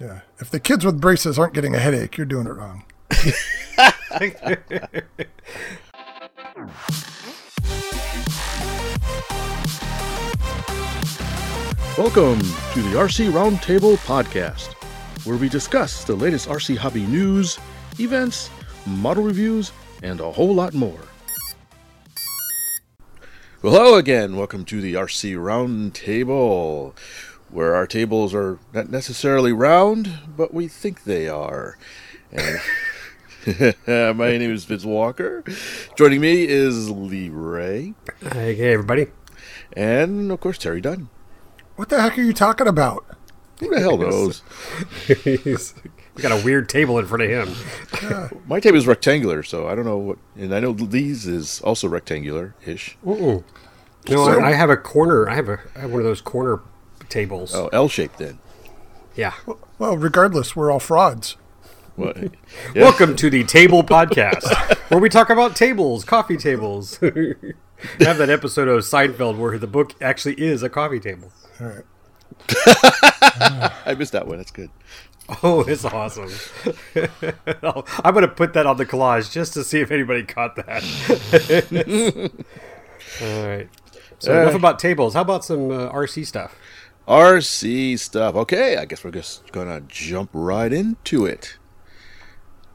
Yeah. If the kids with braces aren't getting a headache, you're doing it wrong. Welcome to the RC Roundtable Podcast, where we discuss the latest RC hobby news, events, model reviews, and a whole lot more. Well, hello again. Welcome to the RC Roundtable, where our tables are not necessarily round, but we think they are. And my name is Vince Walker. Joining me is Lee Ray, Hey, hey, everybody. and of course Terry Dunn. What the heck are you talking about? Who the hell knows? He's we got a weird table in front of him. My table is rectangular, so I don't know what. And I know Lee's is also rectangular-ish. Mm-mm. No, So- I, I have a corner. I have a I have one of those corner tables. Oh, L-shaped then. Yeah. Well, regardless, we're all frauds. What? Yeah. Welcome to the Table Podcast, where we talk about tables, coffee tables. I have that episode of Seinfeld where the book actually is a coffee table. All right. I missed that one. That's good. Oh, it's awesome. I'll- I'm going to put that on the collage just to see if anybody caught that. All right. So Uh, enough about tables. How about some uh, RC stuff? RC stuff. Okay, I guess we're just gonna jump right into it.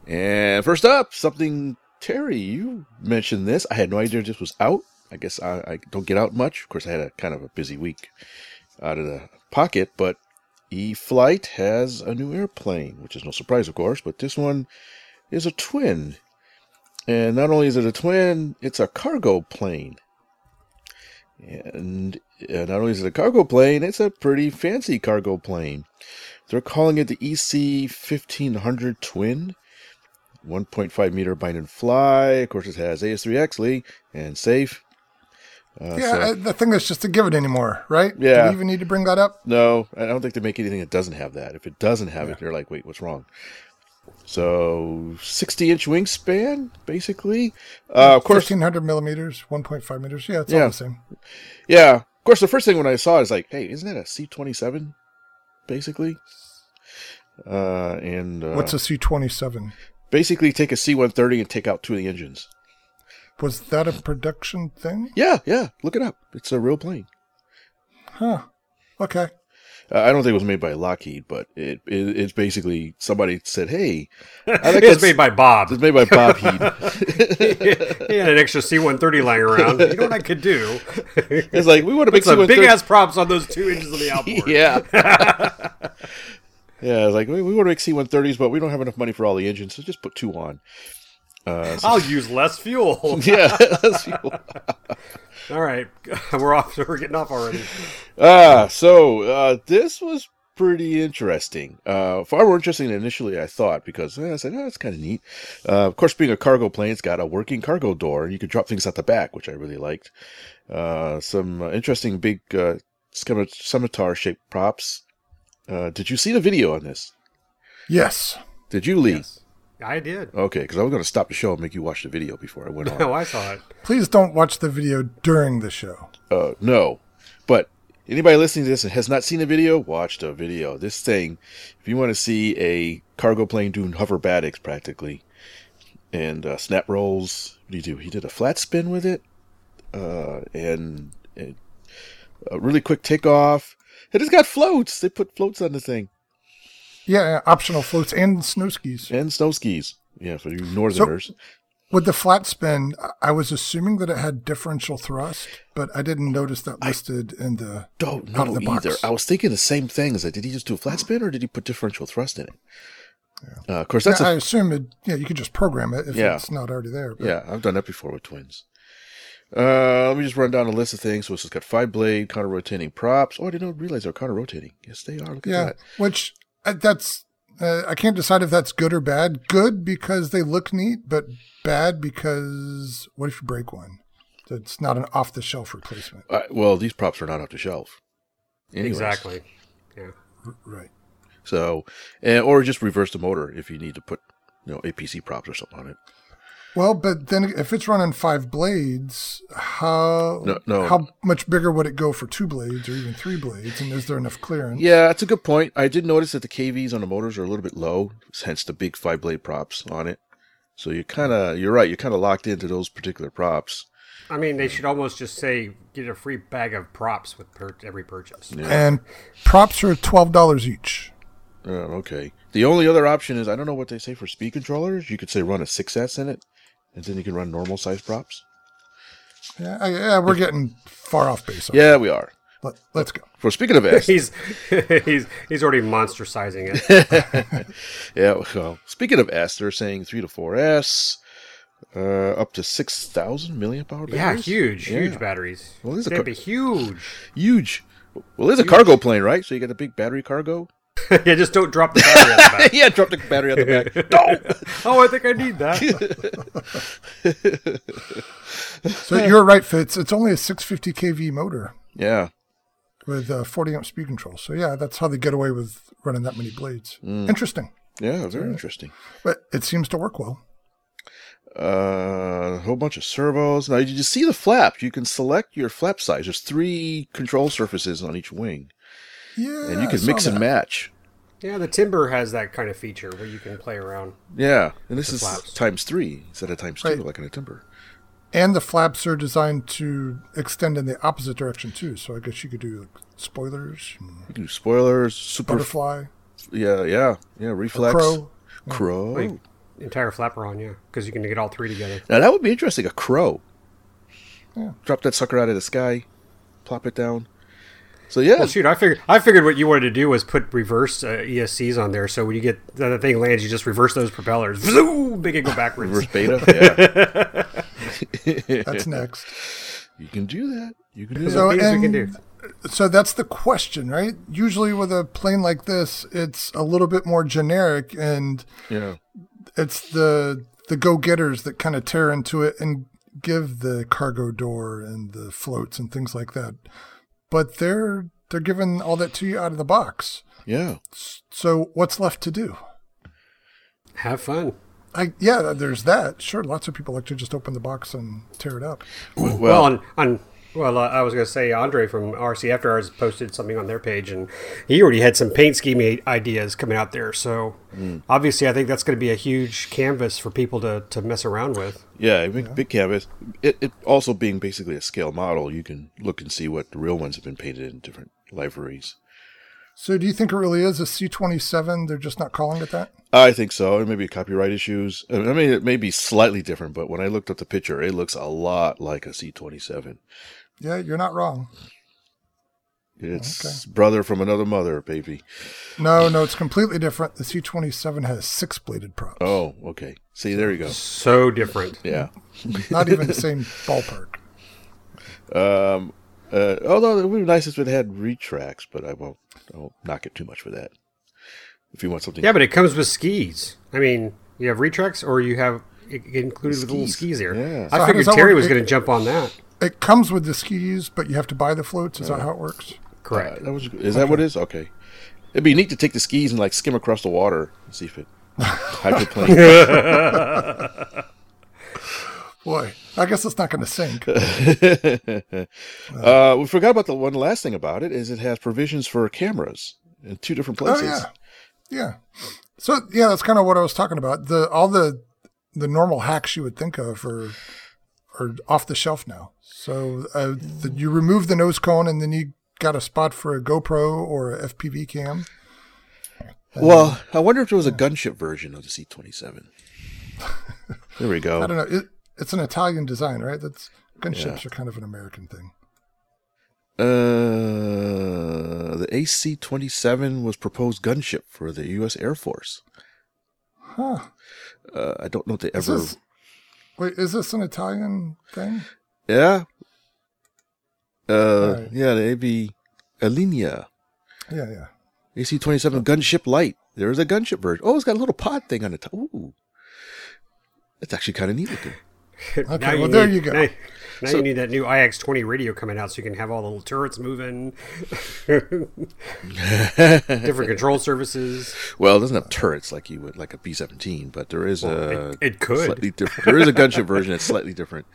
And first up, something Terry, you mentioned this. I had no idea this was out. I guess I, I don't get out much. Of course, I had a kind of a busy week out of the pocket, but E-flite has a new airplane, which is no surprise, of course. But this one is a twin, and not only is it a twin, it's a cargo plane. And not only is it a cargo plane, it's a pretty fancy cargo plane. They're calling it the EC 1500 Twin. 1.5 meter bind and fly. Of course, it has AS3X Lee and safe. Uh, Yeah, so- I, the thing is just to give it anymore, right? Yeah. Do we even need to bring that up? no, I don't think they make anything that doesn't have that. If it doesn't have it, they're like, wait, what's wrong? So, 60 inch wingspan, basically. Uh, of course, 1500 millimeters, 1.5 meters. Yeah, it's Yeah. all the same. Yeah. Of course, the first thing when I saw it is like, hey, isn't that a C twenty seven, basically? Uh, and uh, What's a C 27? basically take a C one thirty and take out two of the engines. Was that a production thing? Yeah, yeah. Look it up. It's a real plane. Huh. Okay. I don't think it was made by Lockheed, but it, it it's basically somebody said, hey, I like it's made by Bob. It's made by Bob Heed. he had an extra C-130 lying around. You know what I could do? it's like we want to make some big ass props on those two inches of the outboard. Yeah. yeah, it's like we, we want to make C one thirties, but we don't have enough money for all the engines, so just put two on. Uh, so- I'll use less fuel. yeah. that's- All right, we're off. We're getting off already. Ah, so uh, this was pretty interesting. Uh, far more interesting than initially I thought because eh, I said, oh, that's kind of neat. Uh, of course, being a cargo plane, it's got a working cargo door and you can drop things out the back, which I really liked. Uh, some uh, interesting big uh, scimitar shaped props. Uh, did you see the video on this? Yes. Did you, Lee? I did. Okay, because I was going to stop the show and make you watch the video before I went on. Oh, I saw it. Please don't watch the video during the show. Uh, no, but anybody listening to this and has not seen the video, watch the video. This thing, if you want to see a cargo plane doing hoverbatics practically, and uh, snap rolls, what do you do? He did a flat spin with it, uh, and, and a really quick takeoff. It's got floats. They put floats on the thing Yeah, yeah, optional floats and snow skis. and snow skis. Yeah, for you northerners. With the flat spin, I- I was assuming that it had differential thrust, but I didn't notice that listed in the. don't know the box. either. I was thinking the same thing. Is that did he just do a flat spin or did he put differential thrust in it? Uh, of course, that's I a assume it. Yeah, you could just program it if Yeah. it's not already there. But Yeah, I've done that before with twins. Uh, let me just run down a list of things. So it's got five blade, counter rotating props. Oh, I didn't realize they're counter rotating. Yes, they are. Look at yeah, that. which that's. Uh, I can't decide if that's good or bad. Good because they look neat, but bad because what if you break one? So it's not an off-the-shelf replacement. Uh, well, these props are not off the shelf. Anyways. Exactly. Yeah. Right. So, and, or just reverse the motor if you need to put, you know, APC props or something on it. Well, but then if it's running five blades, how No, no. how much bigger would it go for two blades or even three blades? And is there enough clearance? Yeah, that's a good point. I did notice that the KVs on the motors are a little bit low, hence the big five blade props on it. So you kind of, you're right, you're kind of locked into those particular props. I mean, they should almost just say get a free bag of props with per- every purchase. And props are twelve dollars each. Uh, okay. The only other option is I don't know what they say for speed controllers. You could say run a 6S in it, and then you can run normal size props. Yeah, yeah, we're getting far off base. Yeah, we are. Let, let's go. For speaking of S, He's he's he's already monster sizing it. yeah. Well, speaking of S, they're saying three to four S, uh, up to six thousand milliamp hour. yeah, huge, Yeah. huge batteries. Well, this is a car- be huge. huge. Well, there's a cargo plane, right? So you got a big battery cargo. yeah, just don't drop the battery at the back. yeah, drop the battery on the back. No. Oh, I think I need that. So you're right, Fitz. It's only a 650 kV motor Yeah. with uh, 40 amp speed control. So yeah, that's how they get away with running that many blades. Mm. Interesting, Yeah, very interesting. but it seems to work well. Uh, a whole bunch of servos. Now, did you see the flaps? You can select your flap size. There's three control surfaces on each wing, Yeah, and you can mix and match. yeah, the Timber has that kind of feature where you can play around. Yeah, and this is flaps. times three instead of times Right. two, like in a timber. And the flaps are designed to extend in the opposite direction too. So I guess you could do like, spoilers, You can do spoilers, super. butterfly, yeah, yeah, yeah. Reflex, crow. crow. Like entire flapper on, yeah, because you can get all three together. Now that would be interesting. A crow. Yeah. Drop that sucker out of the sky, plop it down. So yeah, Well, shoot, I figured I figured what you wanted to do was put reverse uh, ESCs on there, so when you get the thing lands, you just reverse those propellers, zoom, make it go backwards. reverse beta. Yeah, That's next. you can do that. You can do So, that. Things we can do. So that's the question, right? Usually with a plane like this, it's a little bit more generic and Yeah. it's the the go-getters that kind of tear into it and give the cargo door and the floats and things like that. But they're they're giving all that to you out of the box. Yeah. So what's left to do? Have fun. I yeah, there's that. Sure, lots of people like to just open the box and tear it up. Well, Well, on, on well, uh, I was going to say Andre from RC After Hours posted something on their page, and he already had some paint scheme ideas coming out there. So obviously, I think that's going to be a huge canvas for people to, to mess around with. yeah, big, big canvas. It, it also being basically a scale model, you can look and see what the real ones have been painted in different liveries. So do you think it really is a C27? They're just not calling it that? I think so. It may be copyright issues. I mean, it may be slightly different, but when I looked up the picture, it looks a lot like a C27. Yeah, you're not wrong. It's brother from another mother, baby. No, no, it's completely different. The C27 has six bladed props. Oh, okay. See, there you go. So different. Yeah. Not even the same ballpark. Um, uh, although it would be nice if it had retracts, but I won't, I won't knock it too much for that. If you want something, Yeah, but it comes with skis. I mean, you have retracts, or you have it included with little Skis. skis here. Yeah. I how figured Terry was going to jump on that. It comes with the skis, but you have to buy the floats. Is that how it works? Correct. Uh, that was, is that what it is? Okay. It'd be neat to take the skis and like skim across the water and see if it hydroplane. Boy, I guess it's not going to sink. uh, we forgot about the one last thing about it is it has provisions for cameras in two different Oh places. yeah, yeah. So yeah, that's kind of what I was talking about. The all the the normal hacks you would think of are are off the shelf now. So uh, the, you remove the nose cone, and then you got a spot for a GoPro or a FPV cam. Well, I wonder if there was a gunship version of the C-27. There we go. I don't know. It, it's an Italian design, right? That's gunships are kind of an American thing. Uh, the AC-27 was proposed gunship for the U.S. Air Force. Huh? Uh, I don't know if they ever. this, wait, is this an Italian thing? Yeah. Uh, Right. yeah, the AB Alenia Yeah, yeah. AC-27 gunship light. There is a gunship version. Oh, it's got a little pod thing on the top. Ooh, it's actually kind of neat looking. Okay, Now well, there need- you go. Now, now you need that new IX20 radio coming out so you can have all the little turrets moving, different control services. Well, it doesn't have turrets like you would like a B seventeen, but there is a it- it could. slightly different. There is a gunship version that's slightly different.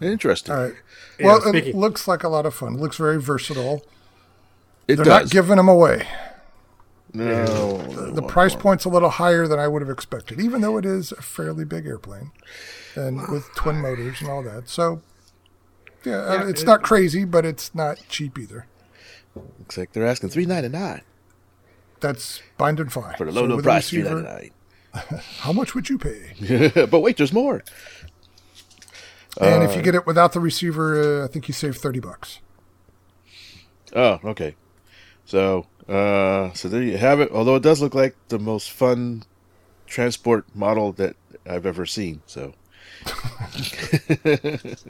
Interesting. All right. Yeah, Well, it speaking- looks like a lot of fun. It looks very versatile. It They're does. not giving them away. no, The price point's a little higher than I would have expected, even though it is a fairly big airplane and with twin motors and all that. So, yeah, uh, Yeah, it's it- not crazy, but it's not cheap either. looks like they're asking three ninety nine That's bind and fly. for the So low low price three receiver, How much would you pay? but wait, there's more. And if you get it without the receiver, uh, I think you save thirty bucks. Oh, okay. So, uh, so there you have it. Although it does look like the most fun transport model that I've ever seen. So,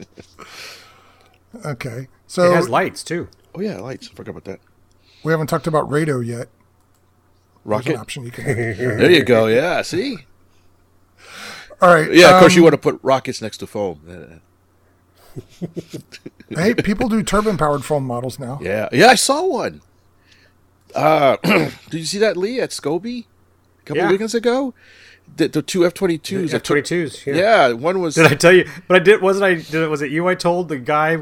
Okay, So It has lights too. oh yeah, lights. I forgot about that. we haven't talked about RATO yet. There's an Rocket. option you can. Have. There you go. Yeah. See. All right. Yeah. Of course, you um, want to put rockets next to foam. Hey, people do turbine powered foam models now. Yeah. Yeah. I saw one. Uh, did you see that Lee at Scobie a couple Yeah. weekends ago? The, the two F twenty twos. F22s. Yeah. Yeah. One was. Did I tell you? But I did. Wasn't I? Did it? Was it you? I told the guy.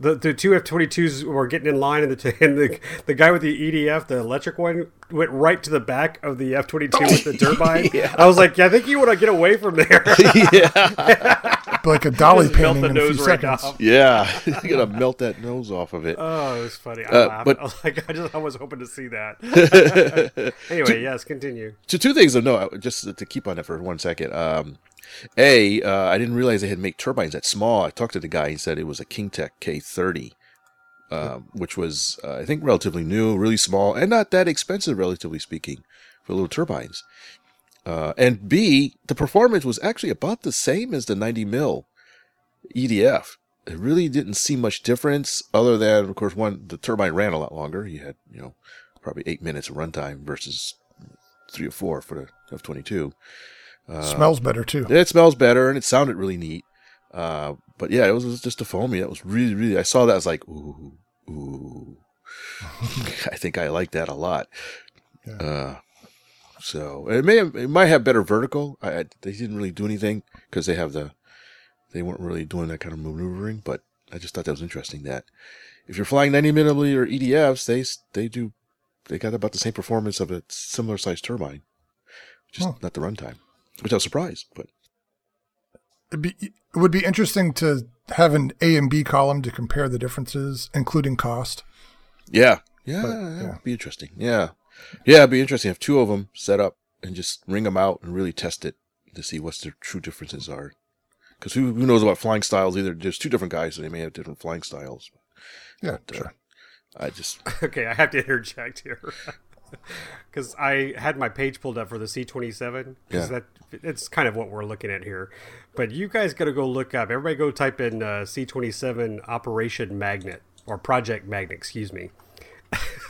The, the two F twenty twos were getting in line, and the and the the guy with the EDF, the electric one, went right to the back of the F twenty two with the turbine. I was like, yeah, I think you want to get away from there. yeah. Like a dolly Just melt painting the in a few right seconds. off. yeah. you gotta melt that nose off of it. Oh, it was funny. I Uh, laughed. but- I was like, I just I was hoping to see that. anyway, yes, continue. So two things to know, just to keep on it for one second. Um, a, uh, I didn't realize they had made turbines that small. I talked to the guy. He said it was a Kingtech K30, uh, um, which was, uh, I think, relatively new, really small, and not that expensive, relatively speaking, for little turbines. Uh, and B, the performance was actually about the same as the 90 mil EDF. It really didn't see much difference, other than, of course, one the turbine ran a lot longer. You had, you know, probably eight minutes of runtime versus three or four for the F22 Smells better too. It smells better, and it sounded really neat. Uh, but yeah, it was, it was, just a foamy. That was really, really. I saw that. I was like, ooh, ooh. I think I like that a lot. Yeah. Uh, so it may have, it might have better vertical. I, I they didn't really do anything because they have the they weren't really doing that kind of maneuvering. But I just thought that was interesting. That if you're flying 90 millimeter or EDFs, they they do they got about the same performance of a similar sized turbine, just huh. not the runtime. Which I was surprised, but It'd be, it would be interesting to have an A and B column to compare the differences, including cost. Yeah, yeah, But, yeah. yeah. be interesting. Yeah, yeah, it'd be interesting. Have two of them set up and just ring them out and really test it to see what's the true differences are. Because who, who knows about flying styles? Either there's two different guys, so they may have different flying styles. Yeah, But, uh, sure. I just Okay, I have to interject here because I had my page pulled up for the C twenty seven because that it's kind of what we're looking at here. But you guys got to go look up. Everybody go type in uh, C twenty seven Operation Magnet or Project Magnet. Excuse me.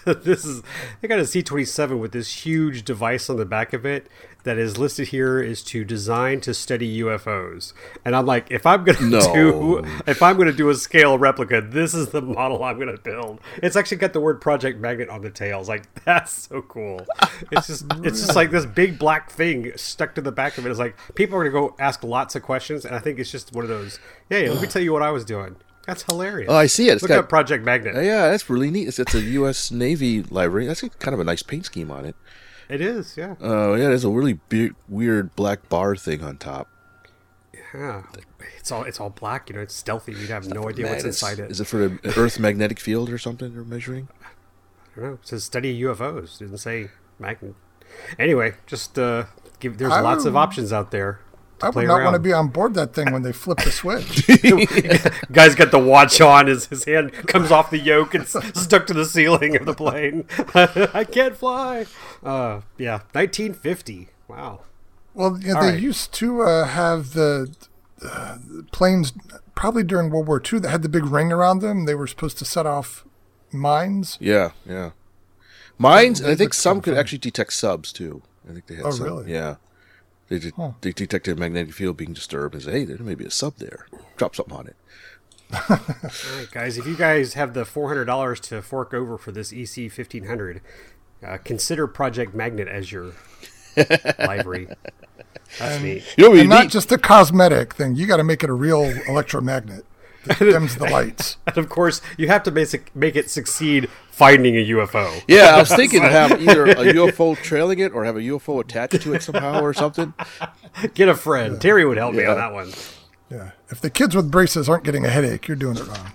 this is they got a C twenty seven with this huge device on the back of it that is listed here is to design to study UFOs. And I'm like, if I'm gonna No. do if I'm gonna do a scale replica, this is the model I'm gonna build. It's actually got the word Project Magnet on the tails. Like that's so cool. It's just it's just like this big black thing stuck to the back of it. It's like people are gonna go ask lots of questions, and I think it's just one of those. Hey, let me tell you what I was doing. That's hilarious. oh, I see it. It's Look got up Project Magnet. yeah, that's really neat. It's, it's a U.S. Navy library. That's kind of a nice paint scheme on it. It is, yeah. Oh yeah, there's a really big, weird black bar thing on top. Yeah, it's all it's all black. You know, it's stealthy. You'd have no idea what's inside it. Is it for the Earth magnetic field or something they're measuring? I don't know. It says study UFOs. It didn't say magnet. Anyway, just uh, give. There's I lots of options out there. To I would not want to be on board that thing when they flip the switch. Guy's got the watch on. His his hand comes off the yoke and stuck to the ceiling of the plane. I can't fly. Uh, yeah, 1950. Wow. Well, yeah, they right. used to uh, have the uh, planes probably during World War II that had the big ring around them. They were supposed to set off mines. Yeah, yeah. Mines, and I think some could actually detect subs too. I think they had Oh, some. really? Yeah. They, de- they detected a magnetic field being disturbed and said, hey, there may be a sub there. Drop something on it. All right, guys. If you guys have the four hundred dollars to fork over for this EC fifteen hundred, uh, consider Project Magnet as your library. That's neat. You know And not need? just a cosmetic thing. You got to make it a real electromagnet that dims the lights. And of course, you have to basic, make it succeed finding a UFO. Yeah, I was thinking to have either a UFO trailing it or have a UFO attached to it somehow or something. Get a friend. Terry would help me Yeah. on that one. Yeah. If the kids with braces aren't getting a headache, you're doing it wrong.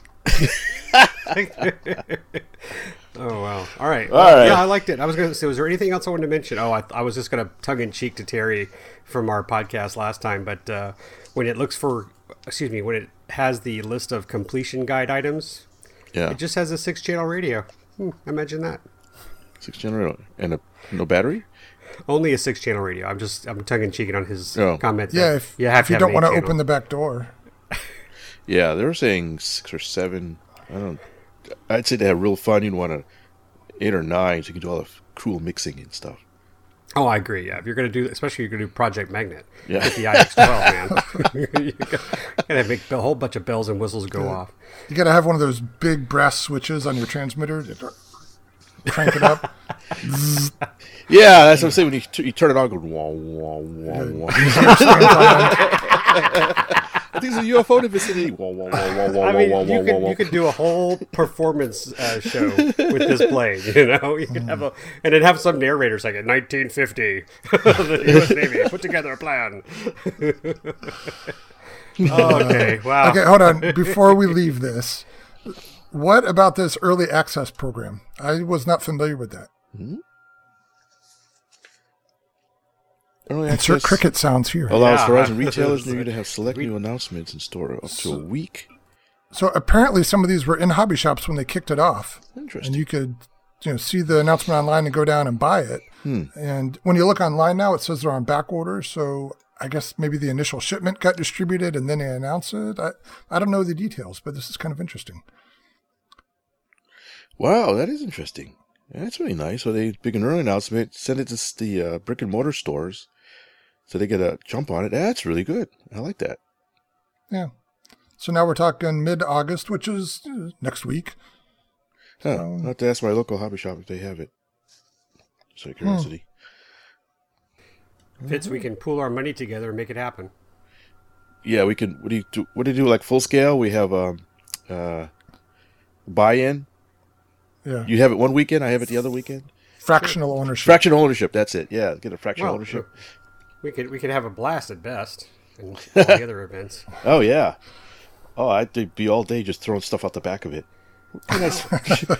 Oh wow! All right. All right. Yeah, I liked it. I was going to say, was there anything else I wanted to mention? Oh, I, I was just going to tongue in cheek to Terry from our podcast last time, but uh, when it looks for, excuse me, when it has the list of completion guide items, Yeah, it just has a six channel radio. Hmm, imagine that. six generator and a no battery. Only a six channel radio. I'm just I'm tongue in cheeking on his Oh. comment. Yeah. If you have if you have don't want to eight-channel. open the back door. Yeah, they were saying six or seven. I don't. I'd say they have real fun. You'd want to eight or nine, so you can do all the cool mixing and stuff. Oh, I agree. Yeah, if you're going to do, especially if you're going to do Project Magnet, Yeah. get the IX12, man. you got to make a whole bunch of bells and whistles go off. You got to have one of those big brass switches on your transmitter. Crank it up. Yeah, that's what I'm saying. When you, t- you turn it on, go wah wah wah wah. I think it's a UFO in the vicinity. Wah I mean, wah you wah could wah. you could do a whole performance uh, show with this plane. You know, you could have a and then have some narrator like in 1950, the U.S. Navy put together a plan. okay, wow. Okay, hold on. Before we leave this, what about this early access program? I was not familiar with that. Early Insert cricket sounds here. allows Yeah. Horizon retailers near you to have select new announcements in store up to a week. So apparently, some of these were in hobby shops when they kicked it off, Interesting. and you could, you know, see the announcement online and go down and buy it. And when you look online now, it says they're on back order. So I guess maybe the initial shipment got distributed and then they announced it. I, I don't know the details, but this is kind of interesting. Wow, that is interesting. Yeah, that's really nice. So they make an early announcement, send it to the uh, brick and mortar stores, so they get a jump on it. That's really good. I like that. Yeah. So now we're talking mid August, which is uh, next week. Huh. Um, I'll have to ask my local hobby shop if they have it. Just out of curiosity. Fitz, we can pool our money together and make it happen. Yeah, we can. What do you do? What do you do? Like full scale? We have um, uh, buy-in. Yeah. You have it one weekend. I have it the other weekend. Fractional ownership. Fractional ownership. That's it. Yeah, get a fractional Well, ownership. We could we could have a blast at best, and all the other events. Oh yeah. Oh, I'd be all day just throwing stuff out the back of it. What kind of,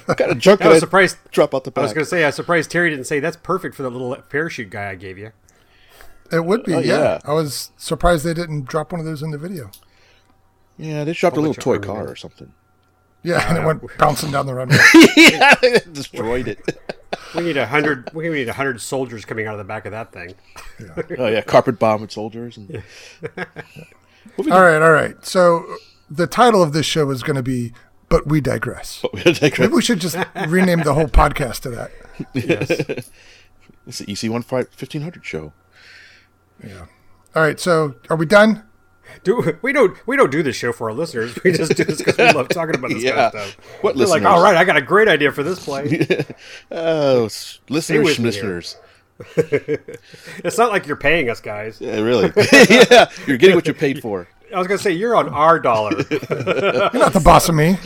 what kind of junk I was surprised. drop out the I was going to say, I was surprised Terry didn't say that's perfect for the little parachute guy I gave you. It would be, Oh, yeah. yeah. I was surprised they didn't drop one of those in the video. Yeah, they dropped a Whole little toy car or something. Yeah, and it went bouncing down the runway. yeah, they destroyed it. We need a hundred. We need a hundred soldiers coming out of the back of that thing. Oh yeah, carpet bomb with soldiers. And... all right, all right. So the title of this show is going to be "But We Digress." But we digress. Maybe we should just rename the whole podcast to that. Yes. It's the EC one fifteen hundred show. Yeah. All right. So are we done? Do we don't we don't do this show for our listeners. We just do this because we love talking about this Yeah. kind of stuff. What They're listeners? like, all right, I got a great idea for this play. Oh, s- listeners, with listeners. it's not like you're paying us, guys. Yeah, really. yeah, you're getting what you paid for. I was gonna say you're on our dollar. You're not the boss of me.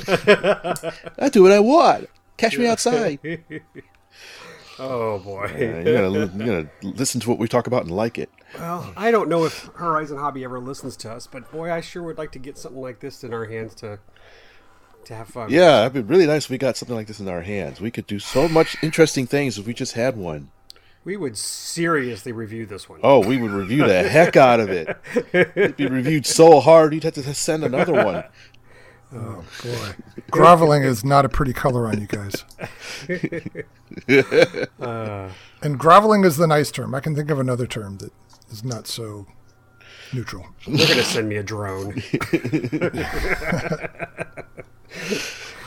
I do what I want. Catch me outside. Oh boy. Yeah, you're, gonna, you're gonna listen to what we talk about and like it. Well, I don't know if Horizon Hobby ever listens to us, but boy, I sure would like to get something like this in our hands to to have fun. Yeah, it'd be really nice if we got something like this in our hands. We could do so much interesting things if we just had one. We would seriously review this one. Oh, we would review the heck out of it. It'd be reviewed so hard, you'd have to send another one. Oh boy, groveling is not a pretty color on you guys. Uh, and groveling is the nice term. I can think of another term that is not so neutral. They're gonna send me a drone.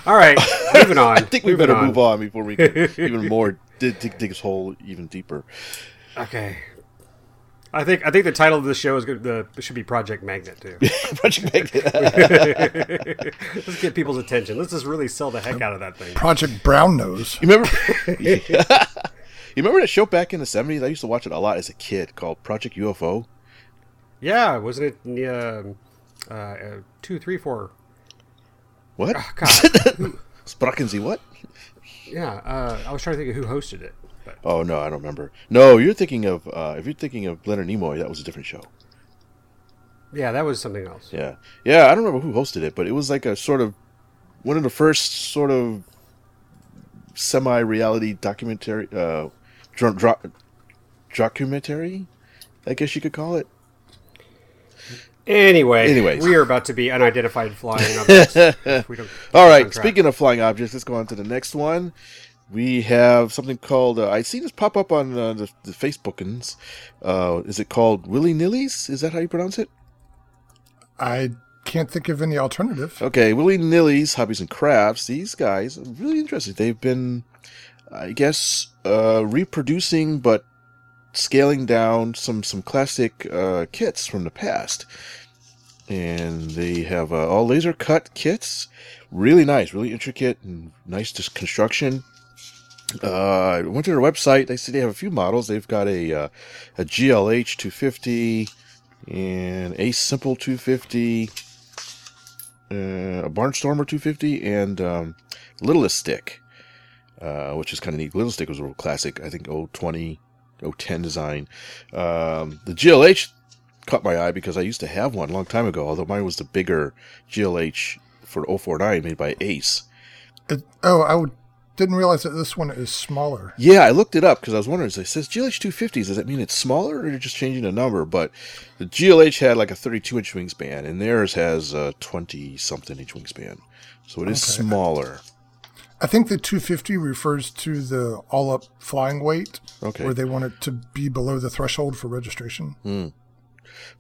All right, moving on. I think we moving better on. move on before we can even more dig, dig, dig this hole even deeper. Okay. I think I think the title of the show is good. The it should be Project Magnet too. Project Magnet. Let's get people's attention. Let's just really sell the heck out of that thing. Project Brown Nose. You remember? you remember that show back in the seventies? I used to watch it a lot as a kid called Project UFO. Yeah, wasn't it um, uh, uh, two, three, four? What? Oh, God, Sprachen Sie what? yeah. Uh, I was trying to think of who hosted it. But Oh no, I don't remember. No, you're thinking of uh, if you're thinking of Leonard Nimoy, that was a different show. yeah, that was something else. Yeah, yeah. I don't remember who hosted it, but it was like a sort of one of the first sort of semi-reality documentary, uh, dra- dra- documentary, I guess you could call it. Anyway, Anyways. we are about to be unidentified flying objects. if we don't All right. Speaking of flying objects, let's go on to the next one. We have something called. Uh, I see this pop up on uh, the, the Facebookins. Uh, is it called Willy Nillys? Is that how you pronounce it? I can't think of any alternative. Okay, Willy Nilly's Hobbies and Crafts. These guys are really interesting. They've been, I guess, uh, reproducing but scaling down some some classic uh, kits from the past, and they have uh, all laser cut kits. Really nice, really intricate, and nice just construction. Uh, I went to their website. They see they have a few models. They've got a uh, a GLH 250 and a Simple 250 uh, a Barnstormer 250 and um, Littlest Stick, uh, which is kind of neat. Little Stick was a real classic, I think 020, 010 design. Um, the GLH caught my eye because I used to have one a long time ago, although mine was the bigger GLH for 049 made by Ace. Oh, I would, didn't realize that this one is smaller. Yeah, I looked it up because I was wondering. It says GLH 250s. Does that mean it's smaller or you're just changing a number? But the GLH had like a 32 inch wingspan, and theirs has a 20 something inch wingspan. So it is Okay. smaller. I think the 250 refers to the all up flying weight, Okay. where they want it to be below the threshold for registration. Hmm.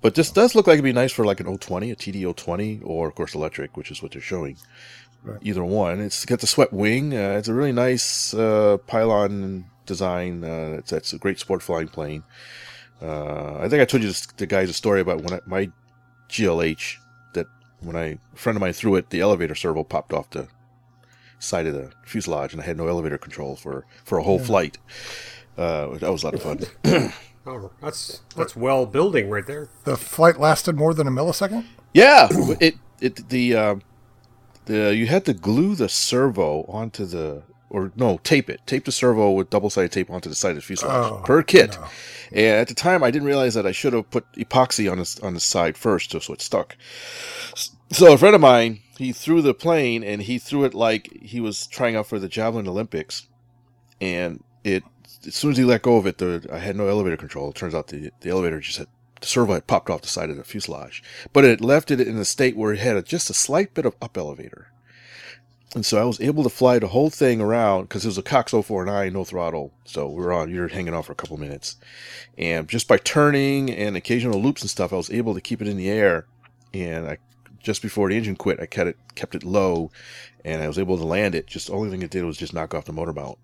But this does look like it'd be nice for like an 020, a TD 020, or of course electric, which is what they're showing. Right. Either one. It's got the swept wing. Uh, it's a really nice uh, pylon design. Uh, it's, it's a great sport flying plane. Uh, I think I told you this, the guys a story about when I, my GLH that when I a friend of mine threw it, the elevator servo popped off the side of the fuselage, and I had no elevator control for for a whole flight. Uh, that was a lot of fun. Oh, that's that's well building right there. The flight lasted more than a millisecond. Yeah, it it the um, the you had to glue the servo onto the or no tape it tape the servo with double sided tape onto the side of the fuselage Oh, per kit. no. And at the time, I didn't realize that I should have put epoxy on the on the side first, so it stuck. So a friend of mine, he threw the plane and he threw it like he was trying out for the javelin Olympics, and it as soon as he let go of it, the, I had no elevator control. It turns out the the elevator just had the servo had popped off the side of the fuselage, but it left it in a state where it had a, just a slight bit of up elevator. And so I was able to fly the whole thing around because it was a Cox 049, no throttle. So we were on, you're hanging off for a couple minutes. And just by turning and occasional loops and stuff, I was able to keep it in the air. And I, just before the engine quit, I kept it, kept it low and I was able to land it. Just the only thing it did was just knock off the motor mount.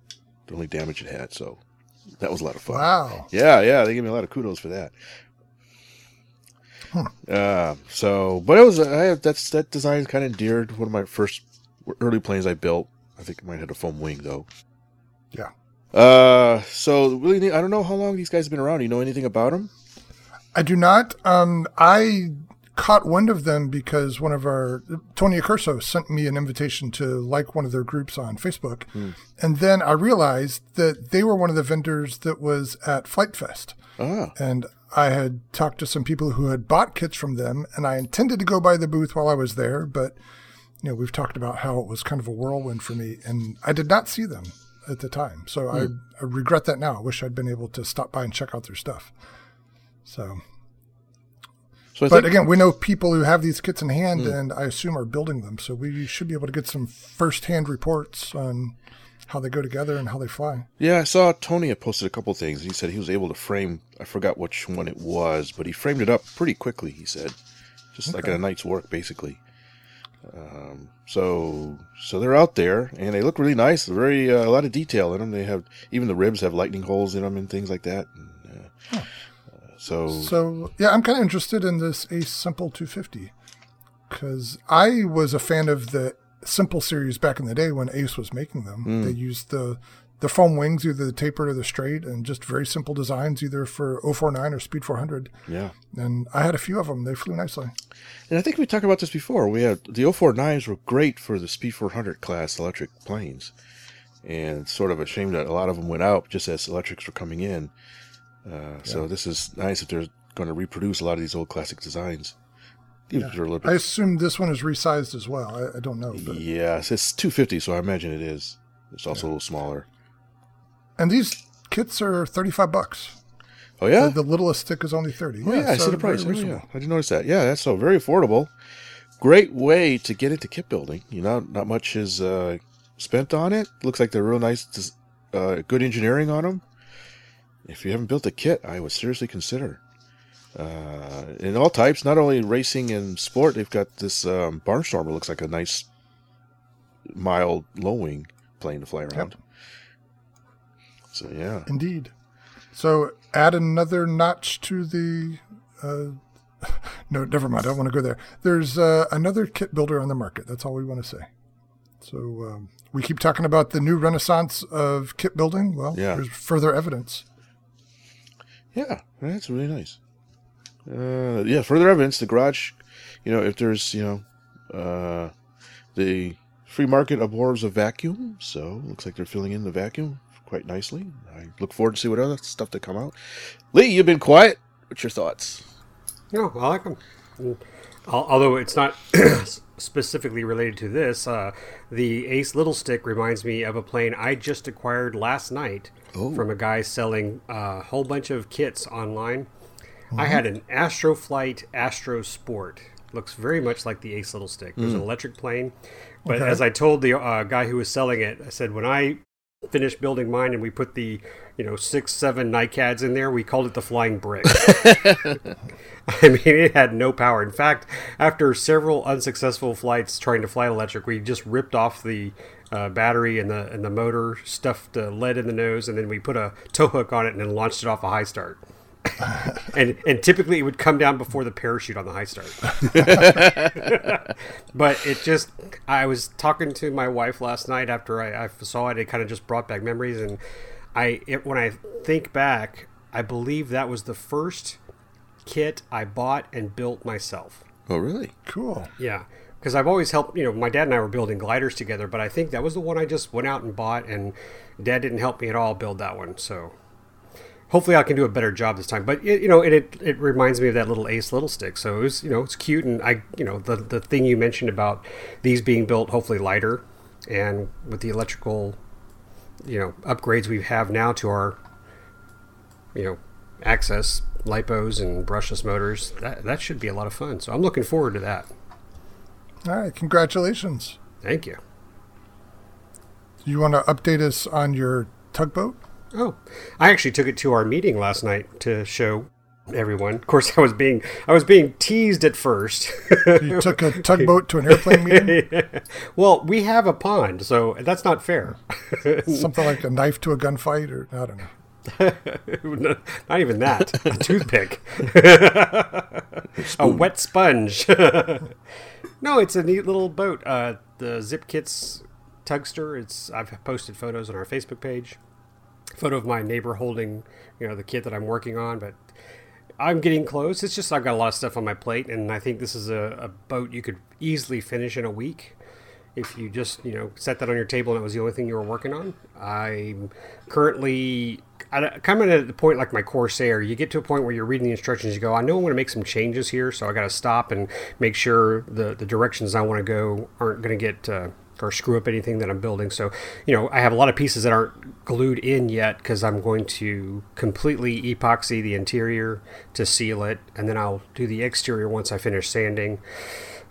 The only damage it had. So that was a lot of fun. Wow. Yeah, yeah, they gave me a lot of kudos for that. Uh, so, but it was I have that's that design kind of endeared. One of my first early planes I built. I think mine had a foam wing though. Yeah. Uh, so really, I don't know how long these guys have been around. Do you know anything about them? I do not. Um, I caught wind of them because one of our Tony Accurso sent me an invitation to like one of their groups on Facebook, and then I realized that they were one of the vendors that was at Flite Fest, Ah, and I had talked to some people who had bought kits from them, and I intended to go by the booth while I was there, but you know we've talked about how it was kind of a whirlwind for me, and I did not see them at the time, so I, I regret that now. I wish I'd been able to stop by and check out their stuff. So so but again, we know people who have these kits in hand Hmm. and I assume are building them. So we should be able to get some first-hand reports on how they go together and how they fly. yeah, I saw Tony had posted a couple things. He said he was able to frame. I forgot which one it was, but he framed it up pretty quickly. He said, just like Okay. a night's work, basically. Um, so so they're out there and they look really nice. Very uh, a lot of detail in them. They have even the ribs have lightning holes in them and things like that. And, uh, uh, So, So yeah, I'm kind of interested in this Ace Simple 250 because I was a fan of the Simple series back in the day when Ace was making them. They used the the foam wings, either the tapered or the straight, and just very simple designs, either for 049 or Speed 400. yeah. And I had a few of them. They flew nicely. And I think we talked about this before. We had the 049s were great for the Speed 400 class electric planes, and it's sort of a shame that a lot of them went out just as electrics were coming in. Uh, So this is nice that they're going to reproduce a lot of these old classic designs. Even if they're a little I assume this one is resized as well. I, I don't know, but Yes, it's 250, so I imagine it is. It's also a little smaller. and these kits are 35 bucks. Oh yeah. The, the littlest stick is only 30. Oh, yeah, I so see the price. Oh, yeah, I didn't notice that. Yeah, that's so very affordable. Great way to get into kit building. You know, not much is uh, spent on it. Looks like they're real nice, uh, good engineering on them. If you haven't built a kit, I would seriously consider. Uh, in all types, not only racing and sport, they've got this um, Barnstormer. Looks like a nice, mild, low wing plane to fly around. So yeah, Indeed. So add another notch to the. Uh, no, never mind. I don't want to go there. There's uh, another kit builder on the market. That's all we want to say. So um, we keep talking about the new renaissance of kit building. Well, Yeah. there's further evidence. Yeah, that's really nice. Uh, yeah, further evidence. The garage, you know, if there's, you know, uh, the free market abhors a vacuum, so looks like they're filling in the vacuum quite nicely. I look forward to see what other stuff to come out. Lee, you've been quiet. What's your thoughts? No, I like them. Although it's not specifically related to this, uh, the Ace Little Stick reminds me of a plane I just acquired last night from a guy selling a whole bunch of kits online. I had an Astroflight Astro Sport. Looks very much like the Ace Little Stick. There's an electric plane, but Okay. as I told the uh, guy who was selling it, I said when I finished building mine and we put the you know six seven NICADs in there, we called it the Flying Brick. I mean, it had no power. In fact, after several unsuccessful flights trying to fly electric, we just ripped off the uh, battery and the and the motor, stuffed uh, lead in the nose, and then we put a tow hook on it and then launched it off a high start. And and typically it would come down before the parachute on the high start. but it just I was talking to my wife last night after I, I saw it. It kind of just brought back memories, and I it, when I think back, I believe that was the first kit I bought and built myself. Oh, really? Cool. Yeah, because I've always helped. You know, my dad and I were building gliders together, but I think that was the one I just went out and bought, and Dad didn't help me at all build that one. So hopefully, I can do a better job this time. But it, you know, it, it it reminds me of that little Ace Little Stick. So it was, you know, it's cute, and I, you know, the the thing you mentioned about these being built hopefully lighter, and with the electrical, you know, upgrades we have now to our, you know, access lipos and brushless motors that that should be a lot of fun so i'm looking forward to that All right. Congratulations. thank you You want to update us on your tugboat? Oh, I actually took it to our meeting last night to show everyone. Of course, I was being I was being teased at first. You took a tugboat to an airplane meeting? well, we have a pond, so that's not fair. Something like a knife to a gunfight, or I don't know. not even that. A toothpick. a wet sponge. no, it's a neat little boat. Uh, the Zip Kits Tugster. It's I've posted photos on our Facebook page. Photo of my neighbor holding, you know, the kit that I'm working on, but I'm getting close. It's just I've got a lot of stuff on my plate, and I think this is a, a boat you could easily finish in a week if you just you know set that on your table and it was the only thing you were working on. I'm currently of at the point like my Corsair. You get to a point where you're reading the instructions, you go, I know I'm going to make some changes here, so I got to stop and make sure the the directions I want to go aren't going to get. Uh, or screw up anything that I'm building. So, you know, I have a lot of pieces that aren't glued in yet because I'm going to completely epoxy the interior to seal it, and then I'll do the exterior once I finish sanding.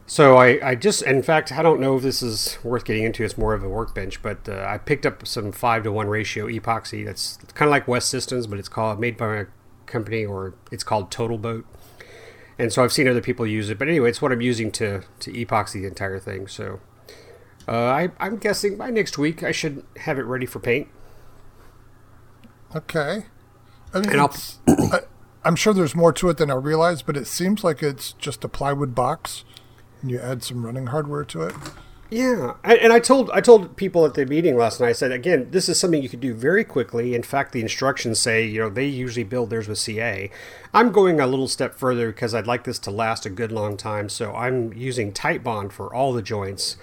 So I, I just, in fact, I don't know if this is worth getting into. It's more of a workbench, but uh, I picked up some five to one ratio epoxy. That's kind of like West Systems, but it's called made by a company, or it's called Total Boat. And so I've seen other people use it, but anyway, it's what I'm using to to epoxy the entire thing. So uh, I, I'm guessing by next week I should have it ready for paint. Okay. I mean, I, I'm sure there's more to it than I realize, but it seems like it's just a plywood box, and you add some running hardware to it. Yeah, and and I told I told people at the meeting last night. I said again, this is something you could do very quickly. In fact, the instructions say you know they usually build theirs with CA. I'm going a little step further because I'd like this to last a good long time. So I'm using Titebond for all the joints,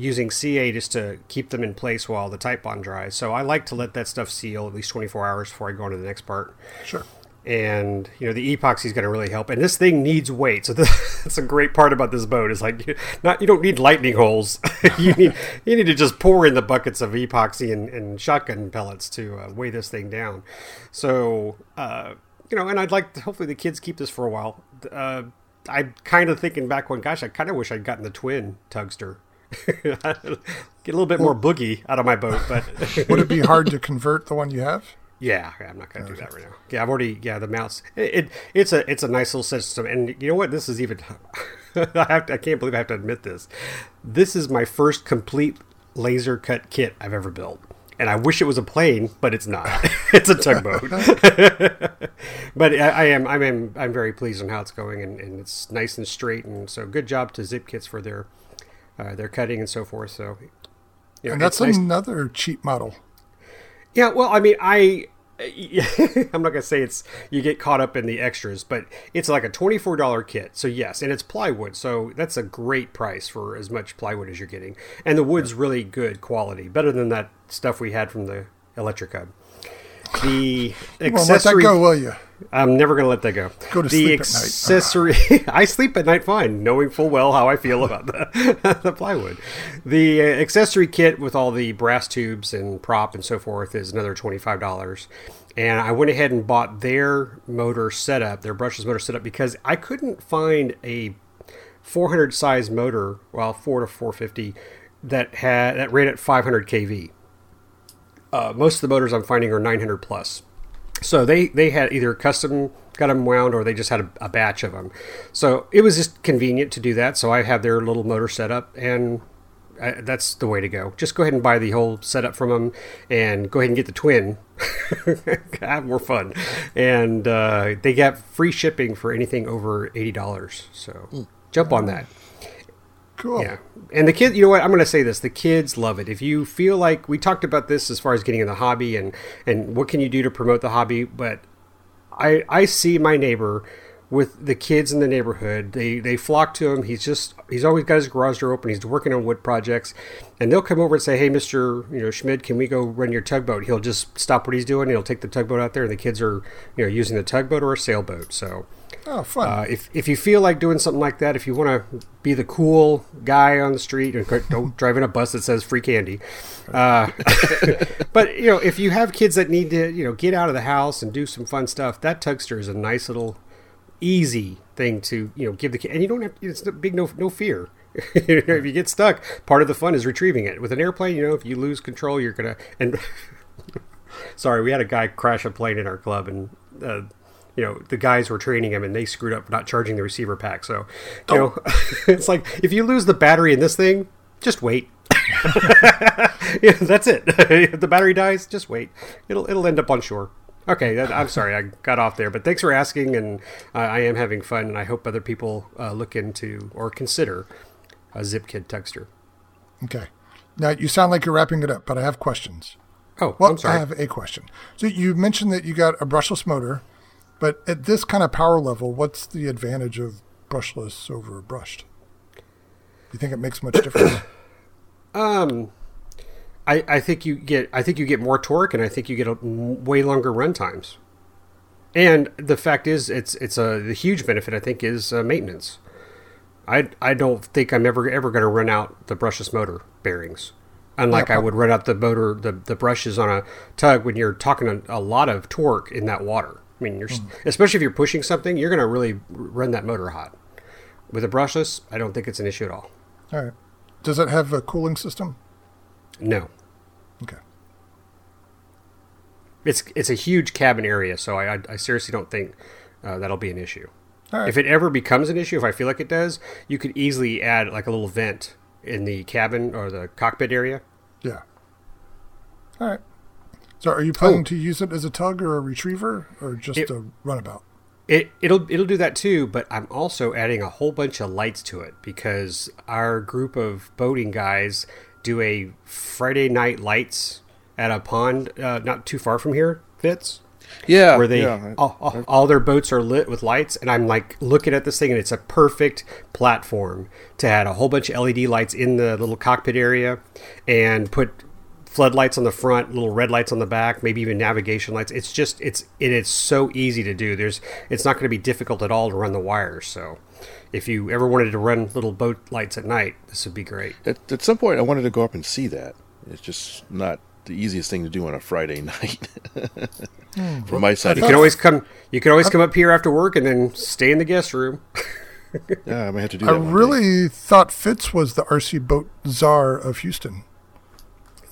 using CA just to keep them in place while the Titebond dries. So I like to let that stuff seal at least 24 hours before I go on to the next part. Sure. and you know the epoxy is going to really help. And this thing needs weight. So this, that's a great part about this boat is like you, not you don't need lightning holes. You need you need to just pour in the buckets of epoxy and, and shotgun pellets to uh, weigh this thing down. So uh, you know and i'd like to, hopefully the kids keep this for a while. Uh, i'm kind of thinking back when gosh i kind of wish i'd gotten the twin tugster get a little bit more boogie out of my boat but Would it be hard to convert the one you have? Yeah, I'm not going to do that right now. Yeah, I've already. Yeah, the mouse. It, it it's a it's a nice little system, and you know what? This is even. I have to, I can't believe I have to admit this. This is my first complete laser cut kit I've ever built, and I wish it was a plane, but it's not. it's a tugboat. but I, I am I am I'm very pleased on how it's going, and, and it's nice and straight, and so good job to Zip Kits for their uh, their cutting and so forth. So. you know, And that's nice- another cheap model. yeah, well, I mean, I I'm not gonna say it's you get caught up in the extras, but it's like a twenty four dollar kit. So yes, and it's plywood, so that's a great price for as much plywood as you're getting, and the wood's really good quality, better than that stuff we had from the Electric Hub. The Well, let that accessory, go, will you? I'm never gonna let that go. Go to the sleep at night. accessory, I sleep at night fine, knowing full well how I feel about the, the plywood. The uh, accessory kit with all the brass tubes and prop and so forth is another twenty five dollars. And I went ahead and bought their motor setup, their brushless motor setup, because I couldn't find a 400 size motor, well, 4 to 450, that had that ran at 500 kV. Uh, most of the motors I'm finding are 900 plus. So they they had either custom got them wound or they just had a, a batch of them. So it was just convenient to do that. So I have their little motor setup and I, that's the way to go. Just go ahead and buy the whole setup from them and go ahead and get the twin. Have more fun. And uh, they got free shipping for anything over $80. So jump on that. Cool. Yeah. And the kid, you know what? I'm going to say this. The kids love it. If you feel like we talked about this as far as getting in the hobby and, and what can you do to promote the hobby, but I, I see my neighbor with the kids in the neighborhood. They, they flock to him. He's just, he's always got his garage door open. He's working on wood projects and they'll come over and say, Hey, Mr. You know, Schmidt, can we go run your tugboat? He'll just stop what he's doing. And he'll take the tugboat out there and the kids are, you know, using the tugboat or a sailboat. So, Oh, fun. uh, if, if you feel like doing something like that, if you want to be the cool guy on the street and don't drive in a bus that says free candy, uh, but you know, if you have kids that need to, you know, get out of the house and do some fun stuff, that Tugster is a nice little, easy thing to you know give the kid, and you don't have it's big no no fear. if you get stuck, part of the fun is retrieving it. With an airplane, you know, if you lose control, you're gonna and. Sorry, we had a guy crash a plane in our club, and uh, you know the guys were training him, and they screwed up not charging the receiver pack. So, you know, it's like if you lose the battery in this thing, just wait. yeah, that's it. if the battery dies, just wait. It'll it'll end up on shore. Okay, that, I'm sorry I got off there, but thanks for asking, and uh, I am having fun, and I hope other people uh, look into or consider a Zip Kit Tugster. okay. Now, you sound like you're wrapping it up, but I have questions. Oh, Well, I'm sorry. I have a question. So you mentioned that you got a brushless motor, but at this kind of power level, what's the advantage of brushless over brushed? Do you think it makes much difference? Um, I, I think you get I think you get more torque, and I think you get a way longer run times. And the fact is, it's it's a the huge benefit I think is uh, maintenance. I I don't think I'm ever ever going to run out the brushless motor bearings, unlike I would run out the motor the, the brushes on a tug when you're talking a, a lot of torque in that water. I mean, you're s especially if you're pushing something, you're going to really run that motor hot. With a brushless, I don't think it's an issue at all. All right. Does it have a cooling system? No. Okay. It's it's a huge cabin area, so I I, I seriously don't think uh, that'll be an issue. Right. If it ever becomes an issue, if I feel like it does, you could easily add like a little vent in the cabin or the cockpit area. Yeah. All right. So are you planning Oh. to use it as a tug or a retriever or just It- a runabout? It it'll it'll do that too, but I'm also adding a whole bunch of lights to it because our group of boating guys do a Friday night lights at a pond uh, not too far from here. Fits Yeah, where they yeah. all, all, all their boats are lit with lights, and I'm like looking at this thing, and it's a perfect platform to add a whole bunch of LED lights in the little cockpit area, and put floodlights on the front, little red lights on the back, maybe even navigation lights. It's just it's it is so easy to do. There's it's not going to be difficult at all to run the wires. So if you ever wanted to run little boat lights at night, this would be great. At, at some point, I wanted to go up and see that. It's just not the easiest thing to do on a Friday night. Hmm. From my side, You can always come. You can always come up here after work and then stay in the guest room. yeah, I might have to do I that. one day. really thought Fitz was the RC boat czar of Houston.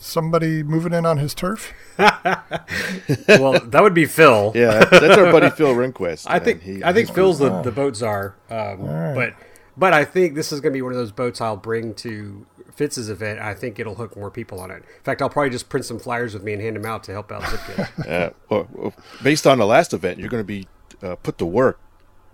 Somebody moving in on his turf? well, that would be Phil. Yeah, that's our buddy Phil Rehnquist. I think he- I think Phil's the, the boat czar, um, but but I think this is going to be one of those boats I'll bring to Fitz's event. I think it'll hook more people on it. In fact, I'll probably just print some flyers with me and hand them out to help out Zipkit. Uh, well, well, based on the last event, you're going to be uh, put to work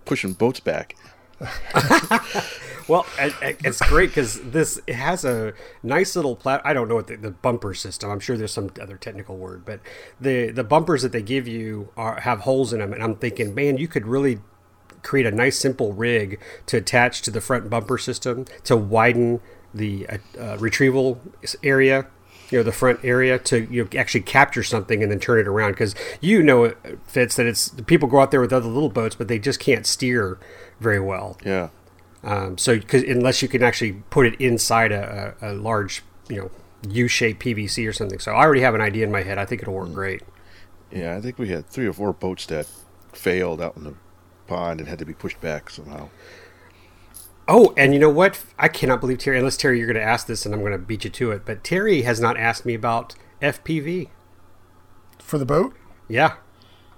pushing boats back. well, it's great because this it has a nice little plat. I don't know what the, the bumper system. I'm sure there's some other technical word, but the the bumpers that they give you are have holes in them, and I'm thinking, man, you could really create a nice simple rig to attach to the front bumper system to widen the uh, uh, retrieval area you know the front area to you know, actually capture something and then turn it around. Because you know it fits that it's people go out there with other little boats but they just can't steer very well. Yeah. um, so because unless you can actually put it inside a, a, a large you know u-shaped pvc or something. So i already have an idea in my head. I think it'll work great. Yeah, I think we had three or four boats that failed out in the pond and had to be pushed back somehow. Oh, and you know what? I cannot believe Terry. Unless Terry, you're going to ask this, and I'm going to beat you to it. But Terry has not asked me about FPV. For the boat? Yeah,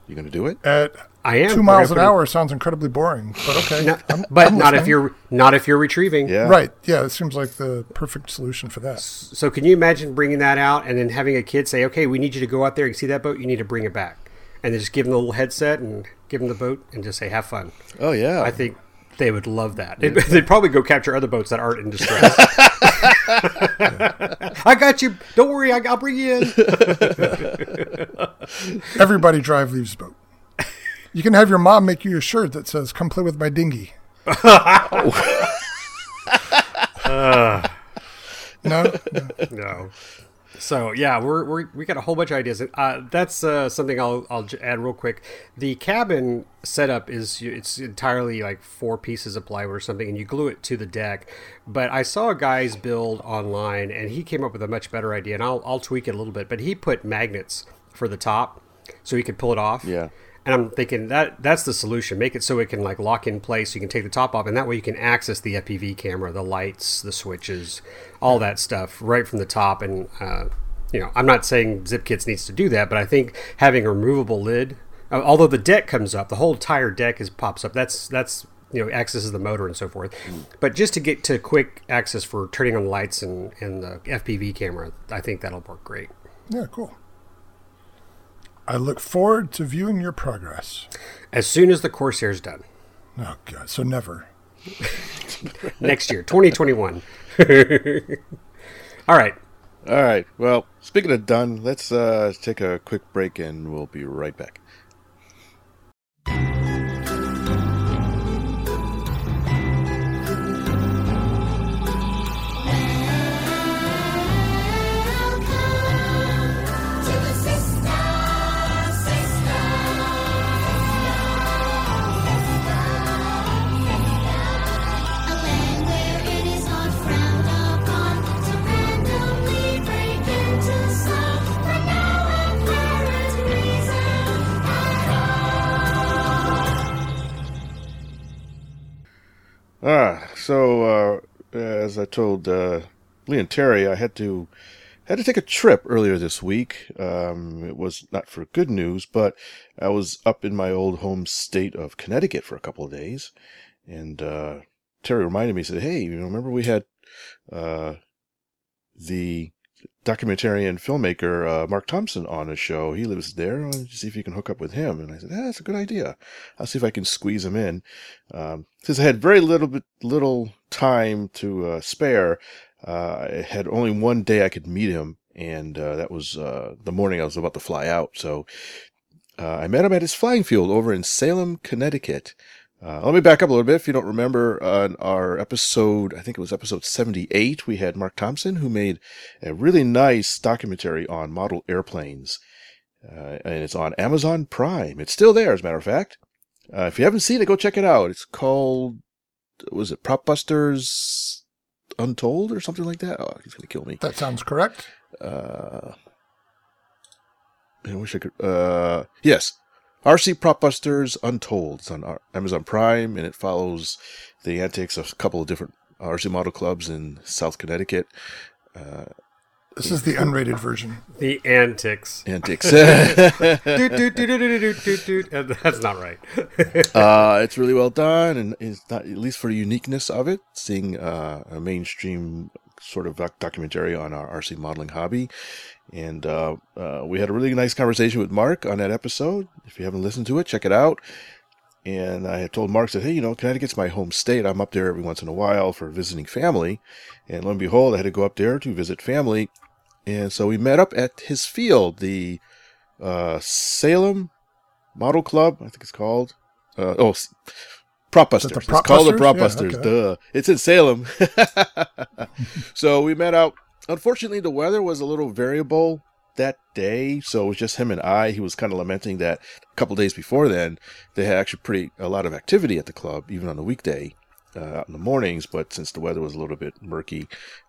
You going to do it? At I am two miles an We're hour sounds incredibly boring, but okay. No, I'm- but I'm not if you're not if you're retrieving. Yeah. Right. Yeah, it seems like the perfect solution for that. So can you imagine bringing that out and then having a kid say, "Okay, we need you to go out there and see that boat. You need to bring it back," and then just give them the little headset and give them the boat and just say, "Have fun." Oh, yeah. I think they would love that. They'd, they'd probably go capture other boats that aren't in distress. I got you. Don't worry. I, I'll bring you in. Everybody drive leaves boat. You can have your mom make you a shirt that says "Come play with my dinghy." no, No. no. So yeah, we're, we're we got a whole bunch of ideas. Uh, that's uh, something I'll I'll add real quick. The cabin setup is it's entirely like four pieces of plywood or something, and you glue it to the deck. But I saw a guy's build online, and he came up with a much better idea, and I'll I'll tweak it a little bit. But he put magnets for the top, so he could pull it off. Yeah. And I'm thinking that that's the solution. Make it so it can like lock in place. You can take the top off, and that way you can access the FPV camera, the lights, the switches, all that stuff right from the top. And uh, you know, I'm not saying ZipKits needs to do that, but I think having a removable lid, uh, although the deck comes up, the whole entire deck is pops up. That's that's you know accesses the motor and so forth. But just to get to quick access for turning on the lights and and the FPV camera, I think that'll work great. Yeah, cool. I look forward to viewing your progress. As soon as the Corsair's done. Oh god, so never. next year, 2021. All right. All right. Well, speaking of done, let's uh, take a quick break and we'll be right back. Ah, so uh, as I told uh, Lee and Terry, I had to had to take a trip earlier this week. Um, it was not for good news, but I was up in my old home state of Connecticut for a couple of days, and uh, Terry reminded me, said, "Hey, you remember we had uh, the documentarian filmmaker uh, Mark Thompson on a show. He lives there. I wanted to see if you can hook up with him. And I said, "Yeah, that's a good idea. I'll see if I can squeeze him in." Um, since I had very little bit little time to uh, spare, uh, I had only one day I could meet him, and uh, that was uh, the morning I was about to fly out. So uh, I met him at his flying field over in Salem, Connecticut. Uh, let me back up a little bit. If you don't remember, uh, our episode, I think it was episode 78, we had Mark Thompson who made a really nice documentary on model airplanes. Uh, and it's on Amazon Prime. It's still there, as a matter of fact. Uh, if you haven't seen it, go check it out. It's called, was it Prop Busters Untold or something like that? Oh, he's going to kill me. That sounds correct. Uh, I wish I could. Uh, yes, RC Propbusters Untold. It's on Amazon Prime, and it follows the antics of a couple of different RC model clubs in South Connecticut. This is the unrated version. The antics. Antics. Uh, That's not right. uh, it's really well done, and it's not at least for the uniqueness of it. Seeing uh, a mainstream sort of doc- documentary on our RC modeling hobby, and uh, uh, we had a really nice conversation with Mark on that episode. If you haven't listened to it, check it out. And I had told Mark that, hey, you know, Connecticut's my home state. I'm up there every once in a while for visiting family. And lo and behold, I had to go up there to visit family. And so we met up at his field, the uh, Salem Model Club, I think it's called. Uh, oh, s- prop-busters? the Prop it's called the Busters? Prop Yeah, Busters. okay. Duh. It's in Salem. so we met out. Unfortunately, the weather was a little variable that day, so it was just him and I. He was kind of lamenting that a couple days before then, they had actually pretty a lot of activity at the club, even on the weekday, uh, out in the mornings. But since the weather was a little bit murky,